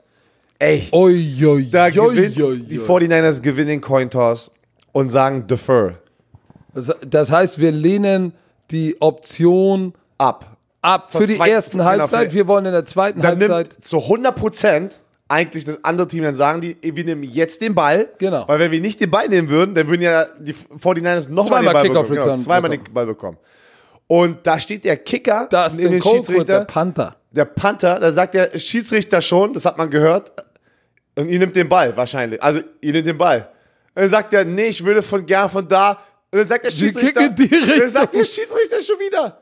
Ey, Oi, oi, da gewinnt, oi, die oi. 49ers gewinnen den Cointoss und sagen Defer. Das, heißt, wir lehnen die Option Ab. ab Zur für die ersten genau, Halbzeit. Wir wollen in der zweiten Dann Halbzeit. nimmt zu 100% eigentlich das andere Team, dann sagen die, wir nehmen jetzt den Ball. Genau. Weil wenn wir nicht den Ball nehmen würden, dann würden ja die 49ers nochmal den Ball bekommen. Genau, zweimal bekommen. den Ball bekommen. Und da steht der Kicker Da ist neben der den Colts der Schiedsrichter. Panther. Der Panther, da sagt der Schiedsrichter schon, das hat man gehört, und ihr nimmt den Ball wahrscheinlich. Also ihr nimmt den Ball. Und dann sagt er, nee, ich würde von gern von da. Und dann sagt der Schiedsrichter, die dann sagt der Schiedsrichter schon wieder,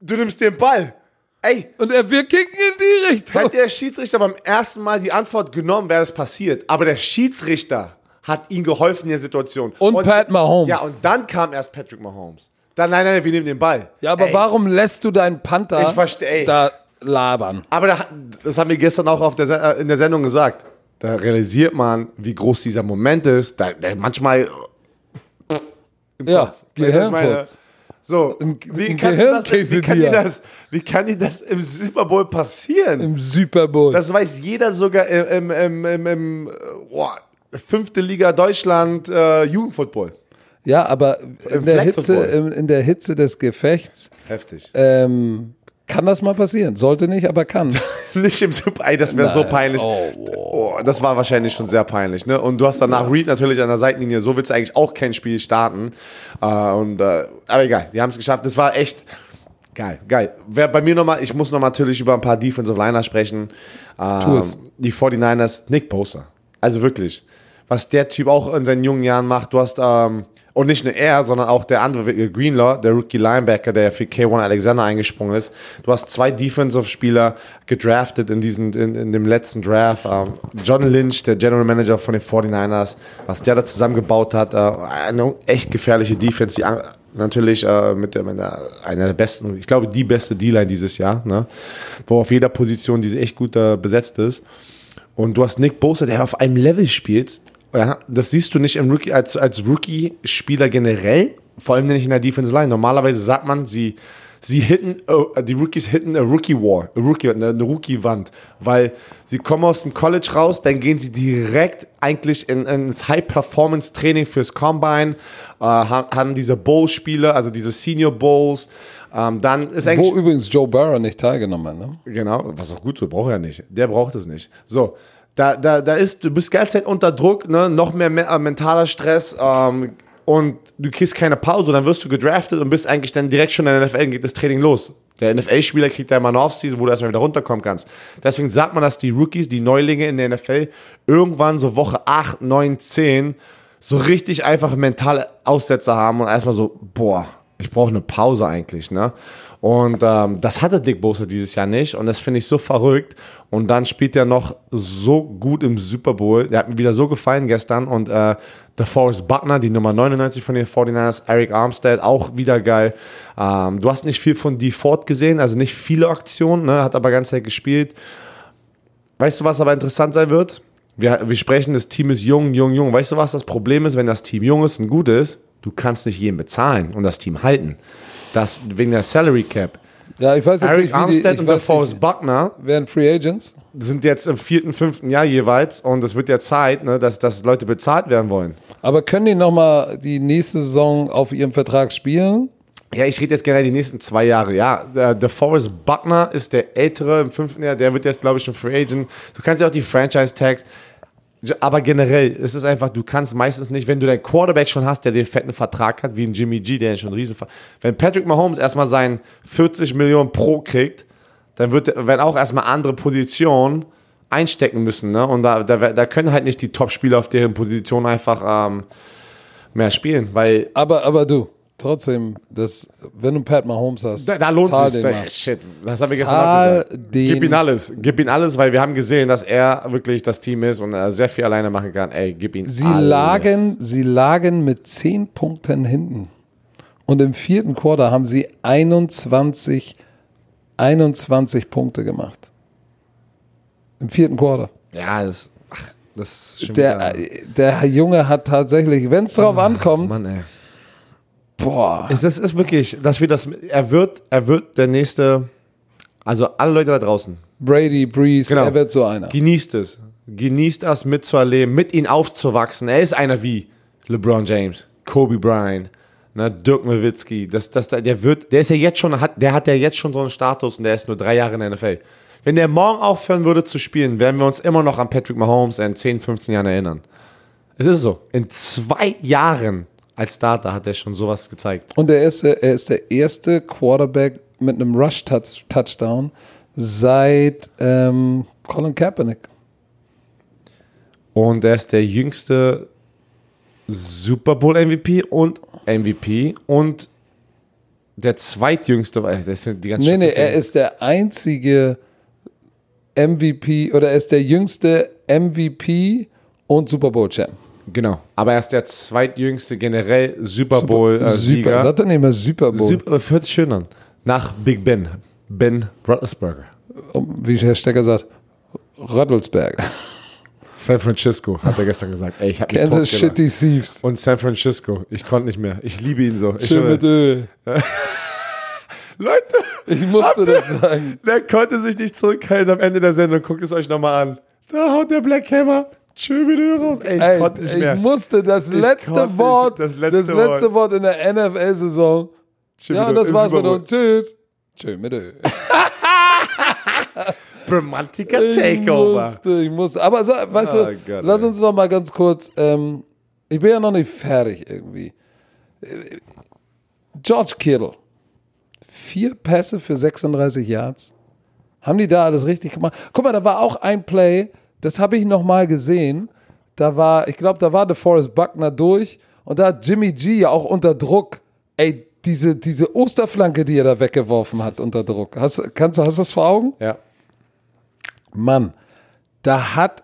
du nimmst den Ball. Ey, Und er, wir kicken in die Richtung. Hätte der Schiedsrichter beim ersten Mal die Antwort genommen, wäre das passiert. Aber der Schiedsrichter hat ihm geholfen in der Situation. Und Pat Mahomes. Ja, und dann kam erst Patrick Mahomes. Dann, nein, nein, wir nehmen den Ball. Ja, aber Ey, warum lässt du deinen Panther Ich versteh- ey. da labern? Aber da, das haben wir gestern auch auf der, äh, in der Sendung gesagt. Da realisiert man, wie groß dieser Moment ist. Da, da manchmal. Ja? Gehirnfurz. So, wie kann, das, wie, kann dir das, wie kann dir das im Super Bowl passieren? Im Super Bowl. Das weiß jeder sogar im, im, im, im, boah, fünfte Liga Deutschland äh, Jugendfootball. ja, aber in der, Hitze, in, in der Hitze des Gefechts Heftig. ähm, kann das mal passieren. Sollte nicht, aber kann. Nicht im Super, ey, das wäre so peinlich. Oh, das war wahrscheinlich schon sehr peinlich. Ne? Und du hast danach Reed natürlich an der Seitenlinie. So willst du eigentlich auch kein Spiel starten. Äh, und, äh, aber egal, die haben es geschafft. Das war echt geil, geil. Wer bei mir nochmal, ich muss noch mal natürlich über ein paar Defensive Liner sprechen. Ähm, Tu es. Die 49ers, Nick Bosa. Also wirklich, was der Typ auch in seinen jungen Jahren macht. Du hast, ähm, und nicht nur er, sondern auch der andere, äh, Greenlaw, der Rookie Linebacker, der für K1 Alexander eingesprungen ist. Du hast zwei Defensive-Spieler gedraftet in, diesen, in, in dem letzten Draft. Ähm, John Lynch, der General Manager von den 49ers, was der da zusammengebaut hat, äh, eine echt gefährliche Defense, die natürlich äh, mit, mit der, einer der besten, ich glaube, die beste D-Line dieses Jahr, ne? wo auf jeder Position diese echt gut äh, besetzt ist. Und du hast Nick Bosa, der auf einem Level spielt. Ja, das siehst du nicht im Rookie, als, als Rookie-Spieler generell, vor allem nicht in der Defensive Line. Normalerweise sagt man, sie, sie hitten, äh, die Rookies hitten a Rookie War, a Rookie, eine, eine Rookie-Wand, weil sie kommen aus dem College raus, dann gehen sie direkt eigentlich in, ins High-Performance-Training fürs Combine, äh, ha- haben diese Bowl-Spiele, also diese Senior Bowls. Ähm, dann ist eigentlich Wo übrigens Joe Burrow nicht teilgenommen hat. Ne? Genau, was auch gut so, braucht er nicht. Der braucht es nicht. So, da, da, da ist, du bist die ganze Zeit unter Druck, ne? noch mehr me äh, mentaler Stress ähm, und du kriegst keine Pause, dann wirst du gedraftet und bist eigentlich dann direkt schon in der NFL, geht das Training los. Der NFL-Spieler kriegt ja immer eine Offseason, wo du erstmal wieder runterkommen kannst. Deswegen sagt man, dass die Rookies, die Neulinge in der NFL, irgendwann so Woche 8, 9, 10 so richtig einfach mentale Aussätze haben und erstmal so, boah, ich brauche eine Pause eigentlich, ne? Und ähm, das hatte Dick Bosa dieses Jahr nicht und das finde ich so verrückt. Und dann spielt er noch so gut im Super Bowl. Der hat mir wieder so gefallen gestern. Und äh, der Forrest Buckner, die Nummer 99 von den 49ers, Eric Armstead, auch wieder geil. Ähm, du hast nicht viel von D Ford gesehen, also nicht viele Aktionen, ne? hat aber ganz Zeit gespielt. Weißt du, was aber interessant sein wird? Wir, wir sprechen, das Team ist jung, jung, jung. Weißt du, was das Problem ist, wenn das Team jung ist und gut ist? Du kannst nicht jeden bezahlen und das Team halten. Das wegen der Salary Cap. Ja, ich weiß jetzt Eric nicht, die, Armstead ich und der Forrest Buckner werden Free Agents. sind jetzt im vierten, fünften Jahr jeweils und es wird ja Zeit, ne, dass, dass Leute bezahlt werden wollen. Aber können die nochmal die nächste Saison auf ihrem Vertrag spielen? Ja, ich rede jetzt gerne die nächsten zwei Jahre. Ja, der, der Forrest Buckner ist der ältere im fünften Jahr, der wird jetzt, glaube ich, ein Free Agent. Du kannst ja auch die Franchise-Tags, aber generell ist es einfach, du kannst meistens nicht, wenn du deinen Quarterback schon hast, der den fetten Vertrag hat, wie ein Jimmy G, der schon einen riesen Wenn Patrick Mahomes erstmal seinen 40 Millionen pro kriegt, dann wird, werden auch erstmal andere Positionen einstecken müssen. Ne? Und da, da, da können halt nicht die Top-Spieler auf deren Position einfach ähm, mehr spielen, weil Aber, aber du, trotzdem, das, wenn du Pat Mahomes hast, Da, da lohnt zahl sich. den Da, shit, das haben wir gestern gesagt. Gib ihm alles. Gib ihm alles, weil wir haben gesehen, dass er wirklich das Team ist und er sehr viel alleine machen kann. Ey, gib ihm Sie alles. lagen, sie lagen mit 10 Punkten hinten. Und im vierten Quarter haben sie 21, 21 Punkte gemacht. Im vierten Quarter. Ja, das, ach, Das ist schon Der, wieder- der Junge hat tatsächlich, wenn es drauf ankommt, Mann, ey. Boah. Es- Das ist wirklich, dass wir das, er wird, er wird der nächste, also alle Leute da draußen, Brady, Breeze, Genau. er wird so einer. genießt es. Genießt das mitzuerleben, mit ihm aufzuwachsen. Er ist einer wie LeBron James, Kobe Bryant, ne, Dirk Nowitzki. Das, das, der wird, der ist ja jetzt schon, hat, der hat ja jetzt schon so einen Status und der ist nur drei Jahre in der NFL. Wenn der morgen aufhören würde zu spielen, werden wir uns immer noch an Patrick Mahomes in 10, 15 Jahren erinnern. Es ist so. In zwei Jahren als Starter hat er schon sowas gezeigt. Und er ist, er ist der erste Quarterback mit einem Rush-Touchdown seit ähm, Colin Kaepernick. Und er ist der jüngste Super Bowl MVP und MVP und der zweitjüngste, weil das sind die ganzen Nee, nee, er ist der einzige MVP oder er ist der jüngste MVP und Super Bowl-Champ. Genau. Aber er ist der zweitjüngste generell Super Super, Bowl-Sieger. sagt er nicht mehr Super Bowl. Super, hört sich schön an. Nach Big Ben. Ben Roethlisberger. Wie Herr Stecker sagt, Röttelsberg. San Francisco, hat er gestern gesagt. Ey, ich hab mich Kansas totgelacht. City Thieves. Und San Francisco. Ich konnte nicht mehr. Ich liebe ihn so. Ich Schön mit Öl. Leute, Ich musste das sagen. der konnte sich nicht zurückhalten am Ende der Sendung. Guckt es euch nochmal an. Da haut der Black Hammer. Mit Öl raus. Ey, ich Ey, konnte nicht ich mehr. musste das Ich letzte. Wort, Das das letzte letzte, Wort. in der NFL-Saison. Ja, und das war's mit uns. Tschüss. Tschö mit. Romantiker Ich Takeover. musste, ich musste. Aber so, weißt Oh du, Gott, lass uns noch mal ganz kurz. Ähm, ich bin ja noch nicht fertig irgendwie. George Kittle. Vier Pässe für 36 Yards. Haben die da alles richtig gemacht? Guck mal, da war auch ein Play, das habe ich noch mal gesehen. Da war, ich glaube, da war DeForest Buckner durch und da hat Jimmy G ja auch unter Druck. Ey, diese, diese Osterflanke, die er da weggeworfen hat unter Druck. Hast, kannst, du- hast du das vor Augen? Ja. Mann, da hat,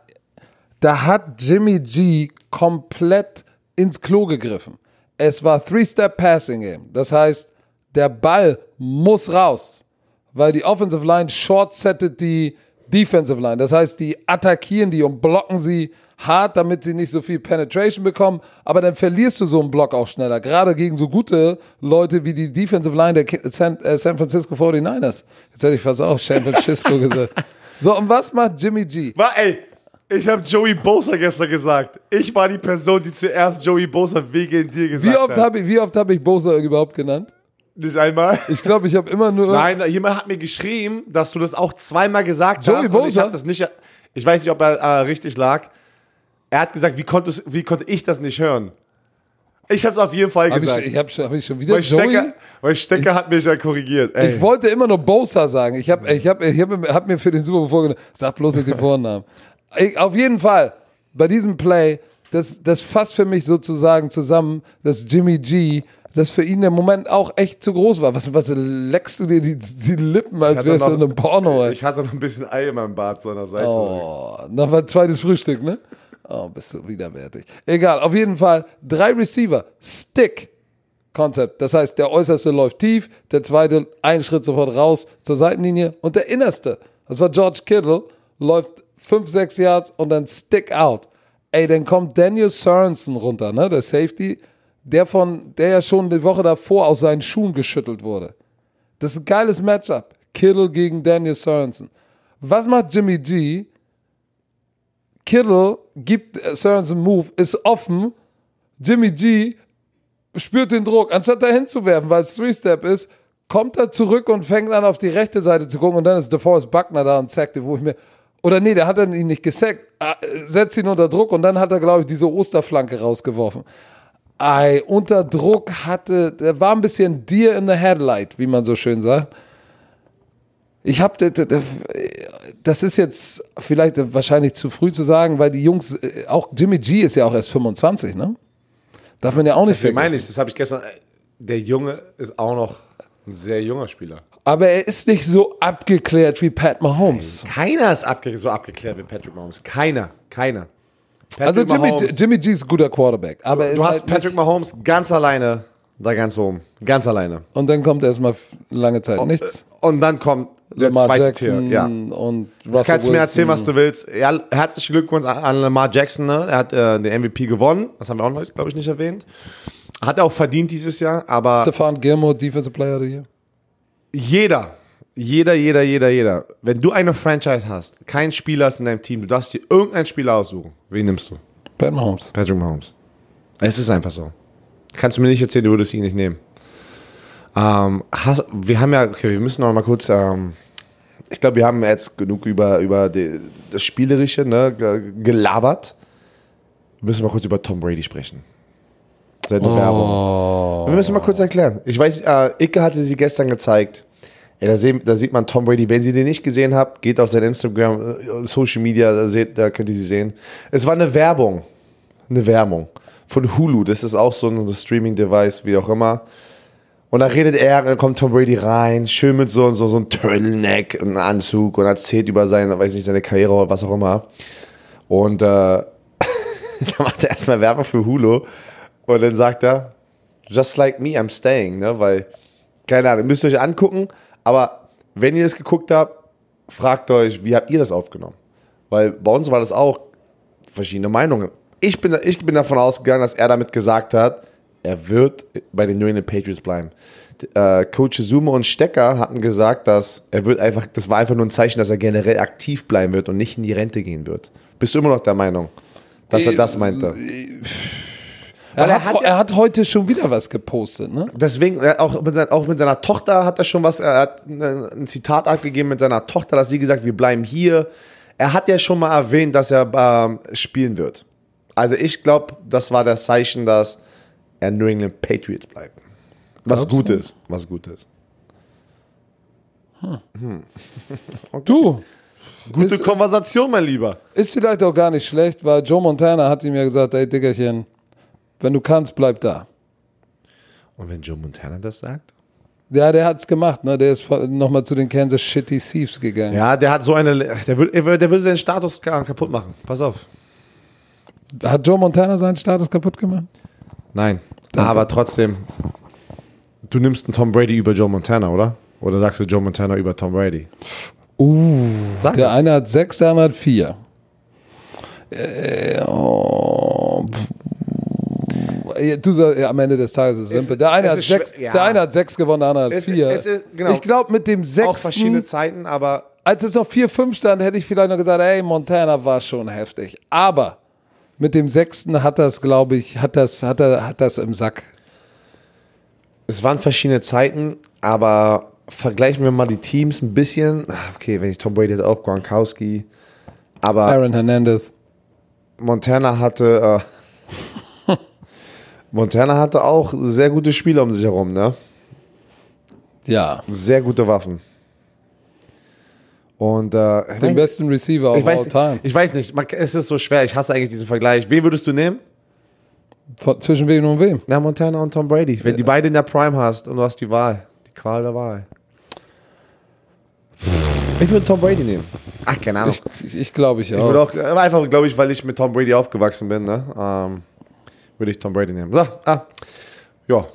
da hat Jimmy G komplett ins Klo gegriffen. Es war Three-Step-Passing-Game. Das heißt, der Ball muss raus, weil die Offensive Line short-settet die Defensive Line. Das heißt, die attackieren die und blocken sie hart, damit sie nicht so viel Penetration bekommen. Aber dann verlierst du so einen Block auch schneller. Gerade gegen so gute Leute wie die Defensive Line der San, äh, San Francisco 49ers. Jetzt hätte ich fast auch San Francisco gesagt. So, und was macht Jimmy G? War, ey, ich habe Joey Bosa gestern gesagt. Ich war die Person, die zuerst Joey Bosa wegen dir gesagt Wie oft hat. habe ich, wie oft hab ich Bosa überhaupt genannt? Nicht einmal? Ich glaube, ich habe immer nur. Nein, jemand hat mir geschrieben, dass du das auch zweimal gesagt Joey hast. Und ich Bosa? habe das nicht. Ich weiß nicht, ob er äh, richtig lag. Er hat gesagt, wie, konntest, wie konnte ich das nicht hören? Ich habe es auf jeden Fall Hab ich, gesagt. ich habe schon, hab ich schon wieder weil, Joey. Stecker, weil Stecker hat mich ja korrigiert. Ey. Ich wollte immer nur Bosa sagen. Ich habe ich hab, ich hab, hab mir für den Super Bowl vorgenommen, sag bloß nicht den Vornamen. Ich, auf jeden Fall, bei diesem Play, das, das fasst für mich sozusagen zusammen, dass Jimmy G, das für ihn im Moment auch echt zu groß war. Was, was leckst du dir die, die Lippen, als wärst du in einem Porno, ey. ich hatte noch ein bisschen Ei in meinem Bart so an der Seite. Oh, noch mal zweites Frühstück, ne? Oh, bist du widerwärtig. Egal, auf jeden Fall drei Receiver, Stick. Konzept. Das heißt, der äußerste läuft tief, der zweite einen Schritt sofort raus zur Seitenlinie und der innerste, das war George Kittle, läuft 5, 6 Yards und dann Stick out. Ey, dann kommt Daniel Sorensen runter, ne, der Safety, der von, der ja schon die Woche davor aus seinen Schuhen geschüttelt wurde. Das ist ein geiles Matchup. Kittle gegen Daniel Sorensen. Was macht Jimmy G? Kittle gibt äh, Sorensen Move, ist offen. Jimmy G spürt den Druck. Anstatt da hinzuwerfen, weil es Three-Step ist, kommt er zurück und fängt an, auf die rechte Seite zu gucken. Und dann ist DeForest Buckner da und zackt wo ich mir. Oder nee, der hat dann ihn nicht gesackt, äh, setzt ihn unter Druck und dann hat er, glaube ich, diese Osterflanke rausgeworfen. Ei, unter Druck hatte, der war ein bisschen Deer in the Headlight, wie man so schön sagt. Ich habe, das ist jetzt vielleicht wahrscheinlich zu früh zu sagen, weil die Jungs, äh, auch Jimmy G ist ja auch erst 25, ne? Darf man ja auch nicht meine vergessen. ich, das habe ich gestern. Der Junge ist auch noch ein sehr junger Spieler. Aber er ist nicht so abgeklärt wie Pat Mahomes. Keiner ist abge so abgeklärt wie Patrick Mahomes. Keiner. Keiner. Also Jimmy, Mahomes, Jimmy G ist ein guter Quarterback, aber er du hast halt Patrick Mahomes ganz alleine da ganz oben. Ganz alleine. und dann kommt erstmal lange Zeit nichts. Und dann kommt der Lamar zweite Jackson Tier, ja. und Russell kannst du mir erzählen, was du willst. Ja, herzlichen Glückwunsch an, Lamar Jackson. Ne? Er hat äh, den MVP gewonnen. Das haben wir auch, glaube ich, nicht erwähnt. Hat er auch verdient dieses Jahr, aber Stefan Gilmore, Defensive Player Year. jeder, jeder, jeder, jeder, jeder, wenn du eine Franchise hast, kein Spieler ist in deinem Team, du darfst dir irgendeinen Spieler aussuchen. Wen nimmst du? Pat Mahomes. Patrick Mahomes. Es ist einfach so. Kannst du mir nicht erzählen, du würdest ihn nicht nehmen. Ähm, hast, wir haben ja, okay, wir müssen noch mal kurz, ähm, ich glaube, wir haben jetzt genug über, über die, das Spielerische ne, ge- gelabert. Wir müssen mal kurz über Tom Brady sprechen. Seine Werbung. Wir müssen mal kurz erklären. Ich weiß, äh, Icke hatte sie gestern gezeigt. Ey, da, sehen, da sieht man Tom Brady. Wenn ihr den nicht gesehen habt, geht auf sein Instagram, äh, Social Media, da, seht, da könnt ihr sie sehen. Es war eine Werbung. Eine Werbung. Von Hulu. Das ist auch so ein Streaming-Device, wie auch immer. Und da redet er, dann kommt Tom Brady rein, schön mit so, so, so einem Turtleneck einem Anzug und erzählt über seine, weiß nicht, seine Karriere oder was auch immer. Und äh, da macht er erstmal Werbung für Hulu und dann sagt er, just like me, I'm staying, ne? Weil, keine Ahnung, müsst ihr euch angucken, aber wenn ihr das geguckt habt, fragt euch, wie habt ihr das aufgenommen? Weil bei uns war das auch verschiedene Meinungen. Ich bin, ich bin davon ausgegangen, dass er damit gesagt hat, er wird bei den New England Patriots bleiben. Äh, Coach Zuma und Stecker hatten gesagt, dass er wird einfach, das war einfach nur ein Zeichen, dass er generell aktiv bleiben wird und nicht in die Rente gehen wird. Bist du immer noch der Meinung, dass er das meinte? Er, er hat, hat er hat heute schon wieder was gepostet, ne? Deswegen, hat auch mit, seiner- auch mit seiner Tochter hat er schon was, er hat ein Zitat abgegeben mit seiner Tochter, dass sie gesagt, wir bleiben hier. Er hat ja schon mal erwähnt, dass er ähm, spielen wird. Also ich glaube, das war das Zeichen, dass er New England Patriots bleibt. Was Glaubst gut du? ist, was gut ist. Du, Gute Ist- Konversation, mein Lieber. ist vielleicht auch gar nicht schlecht, weil Joe Montana hat ihm ja gesagt, ey Diggerchen, wenn du kannst, bleib da. Und wenn Joe Montana das sagt? Ja, der hat's gemacht, ne? Der ist nochmal zu den Kansas City Thieves gegangen. Ja, der hat so eine, der würde der würde seinen Status ka- kaputt machen. Pass auf. Hat Joe Montana seinen Status kaputt gemacht? Nein, aber trotzdem, du nimmst einen Tom Brady über Joe Montana, oder? Oder sagst du Joe Montana über Tom Brady? Uh, Sag der es. eine hat sechs, der andere hat vier. Äh, oh. Du sagst, ja, am Ende des Tages ist es simpel. Der eine, hat sechs, ja. der eine hat sechs gewonnen, der andere hat Es- vier. es ist- genau. Ich glaube, mit dem Auch verschiedene sechsten, Zeiten, aber als es noch 4-5 stand, hätte ich vielleicht noch gesagt, ey, Montana war schon heftig. Aber mit dem sechsten hat das, glaube ich, hat das, hat er, hat das im Sack. es waren verschiedene Zeiten, aber vergleichen wir mal die Teams ein bisschen. Ah, Okay, wenn ich Tom Brady hätte, auch Gronkowski. Aber Aaron Hernandez. Montana hatte, äh, Montana hatte auch sehr gute Spieler um sich herum, ne? Ja, Sehr gute Waffen. Und äh, den besten Receiver ich of weiß, all time. ich weiß nicht, man, es ist so schwer. Ich hasse eigentlich diesen Vergleich. Wen würdest du nehmen? Von, zwischen wem und wem? Ja, Montana und Tom Brady. Wenn die beide in der Prime hast und du hast die Wahl. Die Qual der Wahl. Ich würde Tom Brady nehmen. Ach, keine Ahnung. Ich, ich glaube ich Ich auch. würde auch, aber einfach, glaube ich, weil ich mit Tom Brady aufgewachsen bin, ne? Ähm, würde ich Tom Brady nehmen. So, ah, ja,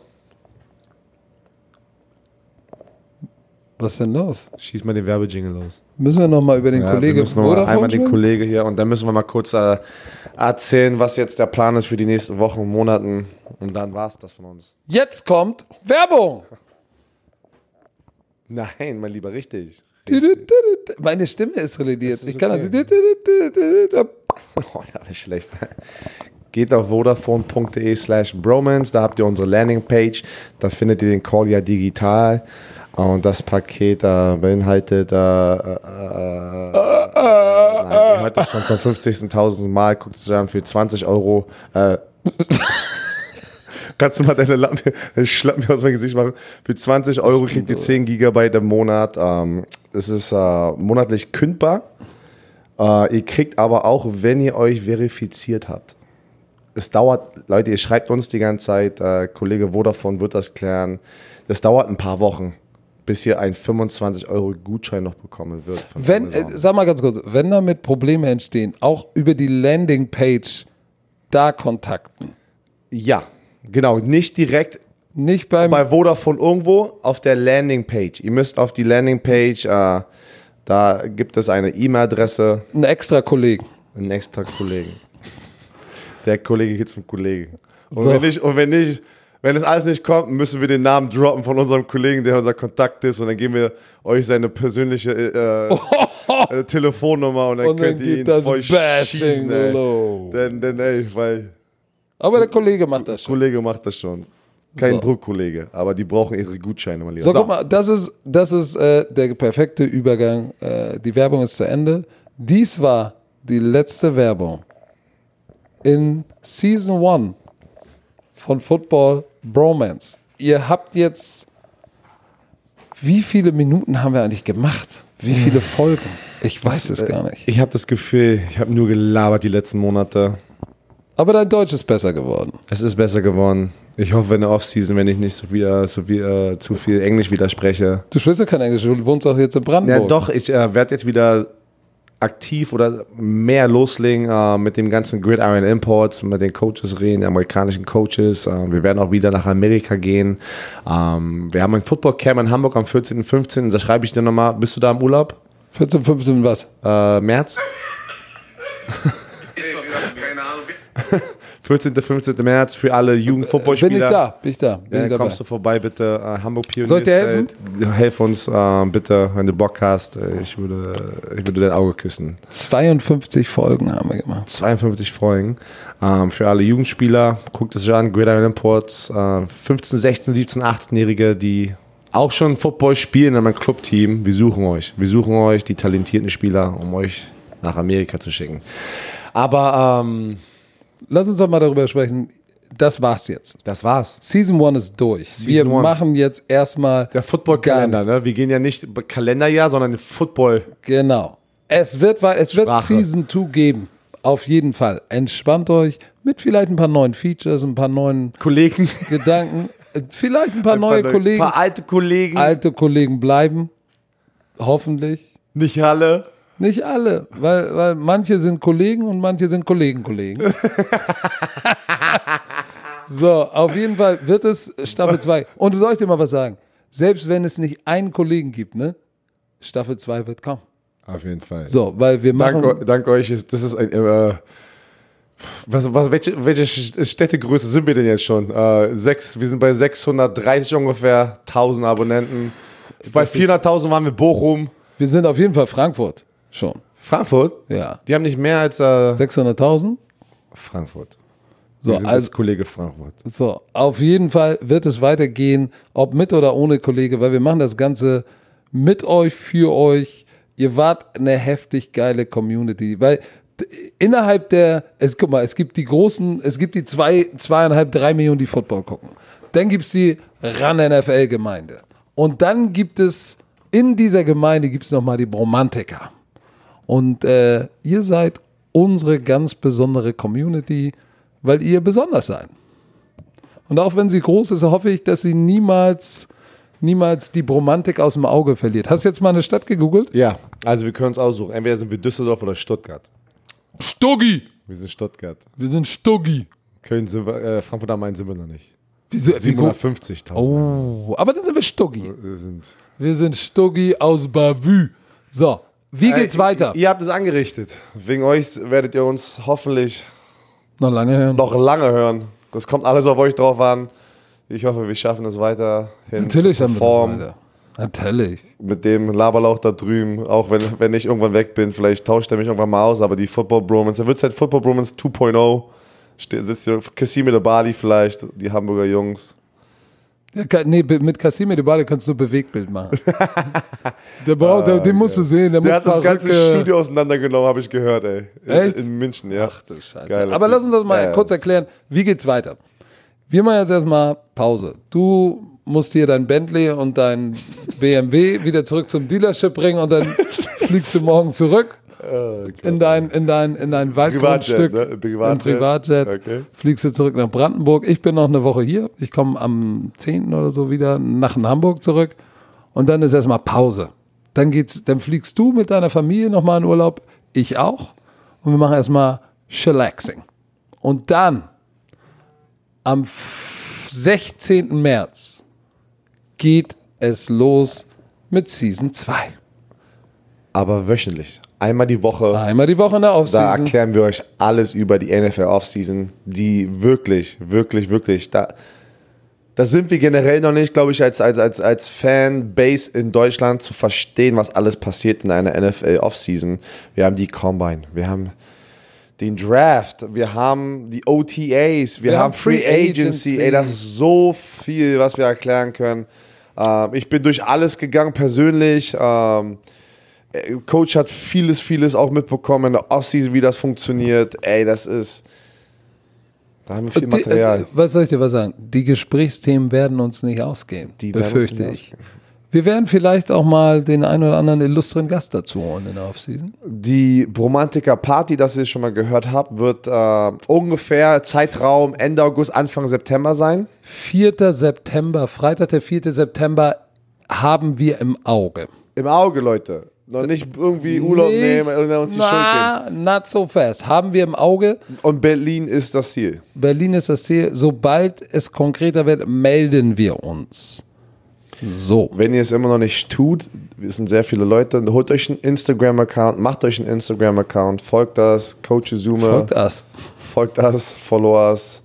Was ist denn los? schieß mal den Werbejingle los. Müssen wir noch mal über den Ja, wir Kollegen müssen noch mal Vodafone einmal den sprechen? Kollege hier und dann müssen wir mal kurz äh, erzählen, was jetzt der Plan ist für die nächsten Wochen und Monaten. Und dann war es das von uns. Jetzt kommt Werbung. Nein, mein Lieber, richtig. Meine Stimme ist relediert. Das ist Ich kann okay. das. Oh, das war schlecht. Geht auf vodafone.de slash bromance, da habt ihr unsere Landingpage, da findet ihr den Call ja digital und das Paket äh, beinhaltet, äh, äh, äh, nein, ihr hört das schon zum 50.000 Mal, guckt es an für 20 Euro. Äh, Kannst du mal deine Lampe, deine Schlappen aus meinem Gesicht machen? Für 20 Euro kriegt ihr 10 Gigabyte im Monat. Ähm, es ist äh, monatlich kündbar. Ihr kriegt aber auch, wenn ihr euch verifiziert habt. Es dauert, Leute, ihr schreibt uns die ganze Zeit, äh, Kollege Vodafone wird das klären. Das dauert ein paar Wochen, bis ihr einen 25 Euro Gutschein noch bekommen wird. Wenn, äh, sag mal ganz kurz, wenn damit Probleme entstehen, auch über die Landingpage da kontakten. Ja, genau. Nicht direkt Nicht beim. bei Vodafone irgendwo auf der Landingpage. Ihr müsst auf die Landingpage, äh, da gibt es eine E-Mail-Adresse, einen extra Kollegen. einen extra Kollegen. Der Kollege geht zum Kollegen. Und So. wenn nicht, und wenn nicht, wenn es alles nicht kommt, müssen wir den Namen droppen von unserem Kollegen, der unser Kontakt ist, und dann geben wir euch seine persönliche äh, äh, Telefonnummer und dann Und dann könnt ihr geht ihn das voll schießen, ey. Denn, denn, ey, weil Aber der Kollege macht das schon. Kollege macht das schon. Kein So. Druckkollege, aber die brauchen ihre Gutscheine, mein Lieber. So, guck mal, das ist, das ist äh, der perfekte Übergang. Äh, die Werbung ist zu Ende. Dies war die letzte Werbung in Season 1 von Football Bromance. Ihr habt jetzt, wie viele Minuten haben wir eigentlich gemacht? Wie viele Folgen? Ich weiß es gar nicht. Ich habe das Gefühl, ich habe nur gelabert die letzten Monate. Aber dein Deutsch ist besser geworden. Es ist besser geworden. Ich hoffe in der Offseason, wenn ich nicht so, wieder, so viel, äh, zu viel Englisch widerspreche. Du sprichst ja kein Englisch, du wohnst auch jetzt in Ja, Brandenburg. doch, ich äh, werde jetzt wieder aktiv oder mehr loslegen äh, mit dem ganzen Gridiron Imports, mit den Coaches reden, den amerikanischen Coaches. Äh, wir werden auch wieder nach Amerika gehen. Ähm, wir haben ein Football Camp in Hamburg am 14. 15. Da schreibe ich dir nochmal. Bist du da im Urlaub? 14, 15, was? Äh, März? Keine Ahnung. 14. 15. März für alle Bin ich da? Bin ich da? Bin Ja, ich kommst du vorbei, bitte. Äh, Hamburg Pioneers. Soll ich dir helfen? Helf uns äh, bitte, wenn du Bock hast. Äh, Ich würde, ich würde dein Auge küssen. 52 Folgen haben wir gemacht. 52 Folgen. Ähm, für alle Jugendspieler, guckt es euch an. Gridiron Imports. Äh, 15, 16, 17, 18-Jährige, die auch schon Football spielen in meinem Clubteam. Wir suchen euch. Wir suchen euch, die talentierten Spieler, um euch nach Amerika zu schicken. Aber ähm, Lass uns doch mal darüber sprechen. Das war's jetzt. das war's. Season 1 ist durch. wir One. machen jetzt erstmal. Der Football-Kalender, ne? Wir gehen ja nicht Kalenderjahr, sondern Football. Genau. Es wird, es wird Sprache. Season 2 geben. Auf jeden Fall. Entspannt euch mit vielleicht ein paar neuen Features, ein paar neuen Kollegen. Gedanken. Vielleicht ein paar neue Kollegen. Ein paar alte Kollegen. Alte Kollegen bleiben. Hoffentlich. nicht alle. Nicht alle, weil, weil manche sind Kollegen und manche sind Kollegen-Kollegen. so, auf jeden Fall wird es Staffel 2. Und soll ich dir mal was sagen? Selbst wenn es nicht einen Kollegen gibt, ne? Staffel 2 wird kommen. Auf jeden Fall. So, weil wir machen. Dank, dank euch ist das ist ein. Äh, was, was, welche, welche Städtegröße sind wir denn jetzt schon? Äh, sechs, wir sind bei 630 ungefähr, 1000 Abonnenten. Bei 400.000 waren wir Bochum. Wir sind auf jeden Fall Frankfurt schon. Frankfurt? Ja. Die haben nicht mehr als äh, 600.000? Frankfurt. So, als Kollege Frankfurt. so, auf jeden Fall wird es weitergehen, ob mit oder ohne Kollege, weil wir machen das Ganze mit euch, für euch. Ihr wart eine heftig geile Community, weil innerhalb der, es, guck mal, es gibt die großen, es gibt die zwei, zweieinhalb, drei Millionen, die Football gucken. Dann gibt es die RAN-NFL-Gemeinde. Und dann gibt es, in dieser Gemeinde gibt es nochmal die Bromantiker. Und äh, ihr seid unsere ganz besondere Community, weil ihr besonders seid. Und auch wenn sie groß ist, hoffe ich, dass sie niemals, niemals die Bromantik aus dem Auge verliert. Hast du jetzt mal eine Stadt gegoogelt? Ja, also wir können uns aussuchen. Entweder sind wir Düsseldorf oder Stuttgart. Stuggi! Wir sind Stuttgart. Wir sind Stuggi. Köln sind wir, äh, Frankfurt am Main sind wir noch nicht. Wieso, wie gu- 750.000. oh, aber dann sind wir Stuggi. Wir sind Wir sind Stuggi aus Bavü. So, wie geht's Äh, weiter? Ihr habt es angerichtet. Wegen euch werdet ihr uns hoffentlich Noch lange hören. noch lange hören. Das kommt alles auf euch drauf an. Ich hoffe, wir schaffen es weiterhin Natürlich haben wir das performen. weiter. Natürlich. Mit dem Laberlauch da drüben, auch wenn, wenn ich irgendwann weg bin, vielleicht tauscht er mich irgendwann mal aus, aber die Football Bromance, dann wird es halt Football Bromance 2.0. Ste- Sitzt hier Casimir Bali vielleicht, die Hamburger Jungs. Nee, mit Casimir de Bale kannst du Bewegtbild machen. der braucht, der, den musst du sehen. Der, Der hat das ganze Perücke- Studio auseinandergenommen, habe ich gehört, ey. In, Echt? in München, ja. Ach du Scheiße. Geiler Aber lass uns das mal ja. kurz erklären. Wie geht's weiter? Wir machen jetzt erstmal Pause. Du musst hier dein Bentley und dein BMW wieder zurück zum Dealership bringen und dann fliegst du morgen zurück in dein, in dein, in dein Waldgrundstück. ne? Privatjet. Im Privatjet. Okay. Fliegst du zurück nach Brandenburg. Ich bin noch eine Woche hier. Ich komme am 10. oder so wieder nach Hamburg zurück. Und dann ist erstmal Pause. Dann, geht's, dann fliegst du mit deiner Familie nochmal in Urlaub. Ich auch. Und wir machen erstmal Chillaxing. Und dann am F- 16. März geht es los mit Season 2. Aber wöchentlich. Einmal die Woche. Einmal die Woche in der Da Offseason. erklären wir euch alles über die NFL Offseason, die wirklich, wirklich, wirklich, da, da sind wir generell noch nicht, glaube ich, als, als, als, als Fanbase in Deutschland zu verstehen, was alles passiert in einer NFL Offseason. Wir haben die Combine, wir haben den Draft, wir haben die OTAs, wir, Wir haben haben Free Agency. Agency. Ey, das ist so viel, was wir erklären können. Ähm, ich bin durch alles gegangen persönlich. Ähm, äh, Coach hat vieles, vieles auch mitbekommen in der Offseason, wie das funktioniert. Ey, das ist. Da haben wir viel Die, Material. äh, was soll ich dir was sagen? Die Gesprächsthemen werden uns nicht ausgehen, Die befürchte ich. ausgehen. Wir werden vielleicht auch mal den einen oder anderen illustren Gast dazu holen in der Offseason. Die Bromantiker Party, das ihr schon mal gehört habt, wird äh, ungefähr Zeitraum Ende August, Anfang September sein. 4. September, Freitag, der 4. September haben wir im Auge. Im Auge, Leute. Noch nicht irgendwie Urlaub Nicht- nehmen und uns die Schuld na, not so fast. Haben wir im Auge. Und Berlin ist das Ziel. Berlin ist das Ziel. Sobald es konkreter wird, melden wir uns. So. Wenn ihr es immer noch nicht tut, wir sind sehr viele Leute, holt euch einen Instagram-Account, macht euch einen Instagram-Account, folgt das, Coach Zuma. Folgt us. folgt das, follow us.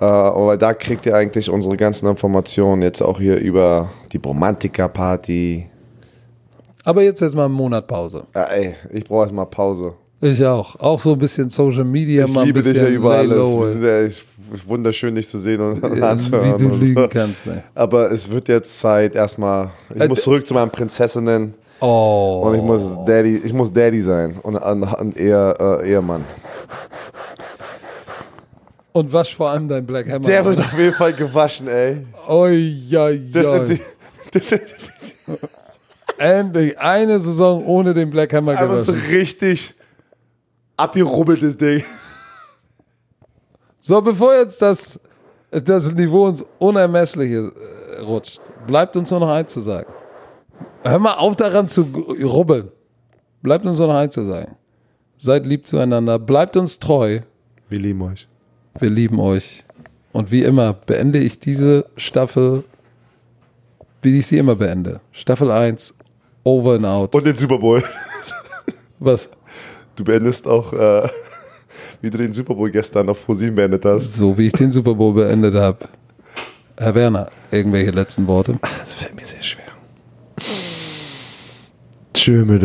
Äh, weil da kriegt ihr eigentlich unsere ganzen Informationen jetzt auch hier über die Bromantiker-Party. Aber jetzt erstmal einen Monat Pause. Äh, ey, ich brauche erstmal Pause. Ich auch. Auch so ein bisschen Social Media. Ich mal ein liebe dich ja über alles. Wir sind ja echt wunderschön, dich zu sehen und, Ja, anzuhören. Wie du lügen so. kannst. Ne? Aber es wird jetzt Zeit erstmal. Ich Äh, muss zurück zu meinen Prinzessinnen Oh. und ich muss Daddy, ich muss Daddy sein und, und eher äh, Ehemann. Und wasch vor allem dein Black Hammer. Der wird auf jeden Fall gewaschen, ey. Oi, oi, Das oi. sind die, das sind Endlich eine Saison ohne den Black Hammer einfach so gewaschen. richtig abgerubbeltes Ding. So, bevor jetzt das, das Niveau ins Unermessliche äh, rutscht, bleibt uns nur noch eins zu sagen. Hör mal auf daran zu rubbeln. Bleibt uns nur noch eins zu sagen. Seid lieb zueinander, bleibt uns treu. Wir lieben euch. Wir lieben euch. Und wie immer beende ich diese Staffel, wie ich sie immer beende. Staffel 1, over and out. Und den Super Bowl. Was? Du beendest auch, äh, wie du den Super Bowl gestern auf ProSieben beendet hast. So wie ich den Super Bowl beendet habe. Herr Werner, irgendwelche letzten Worte? Das fällt mir sehr schwer. Tschö mit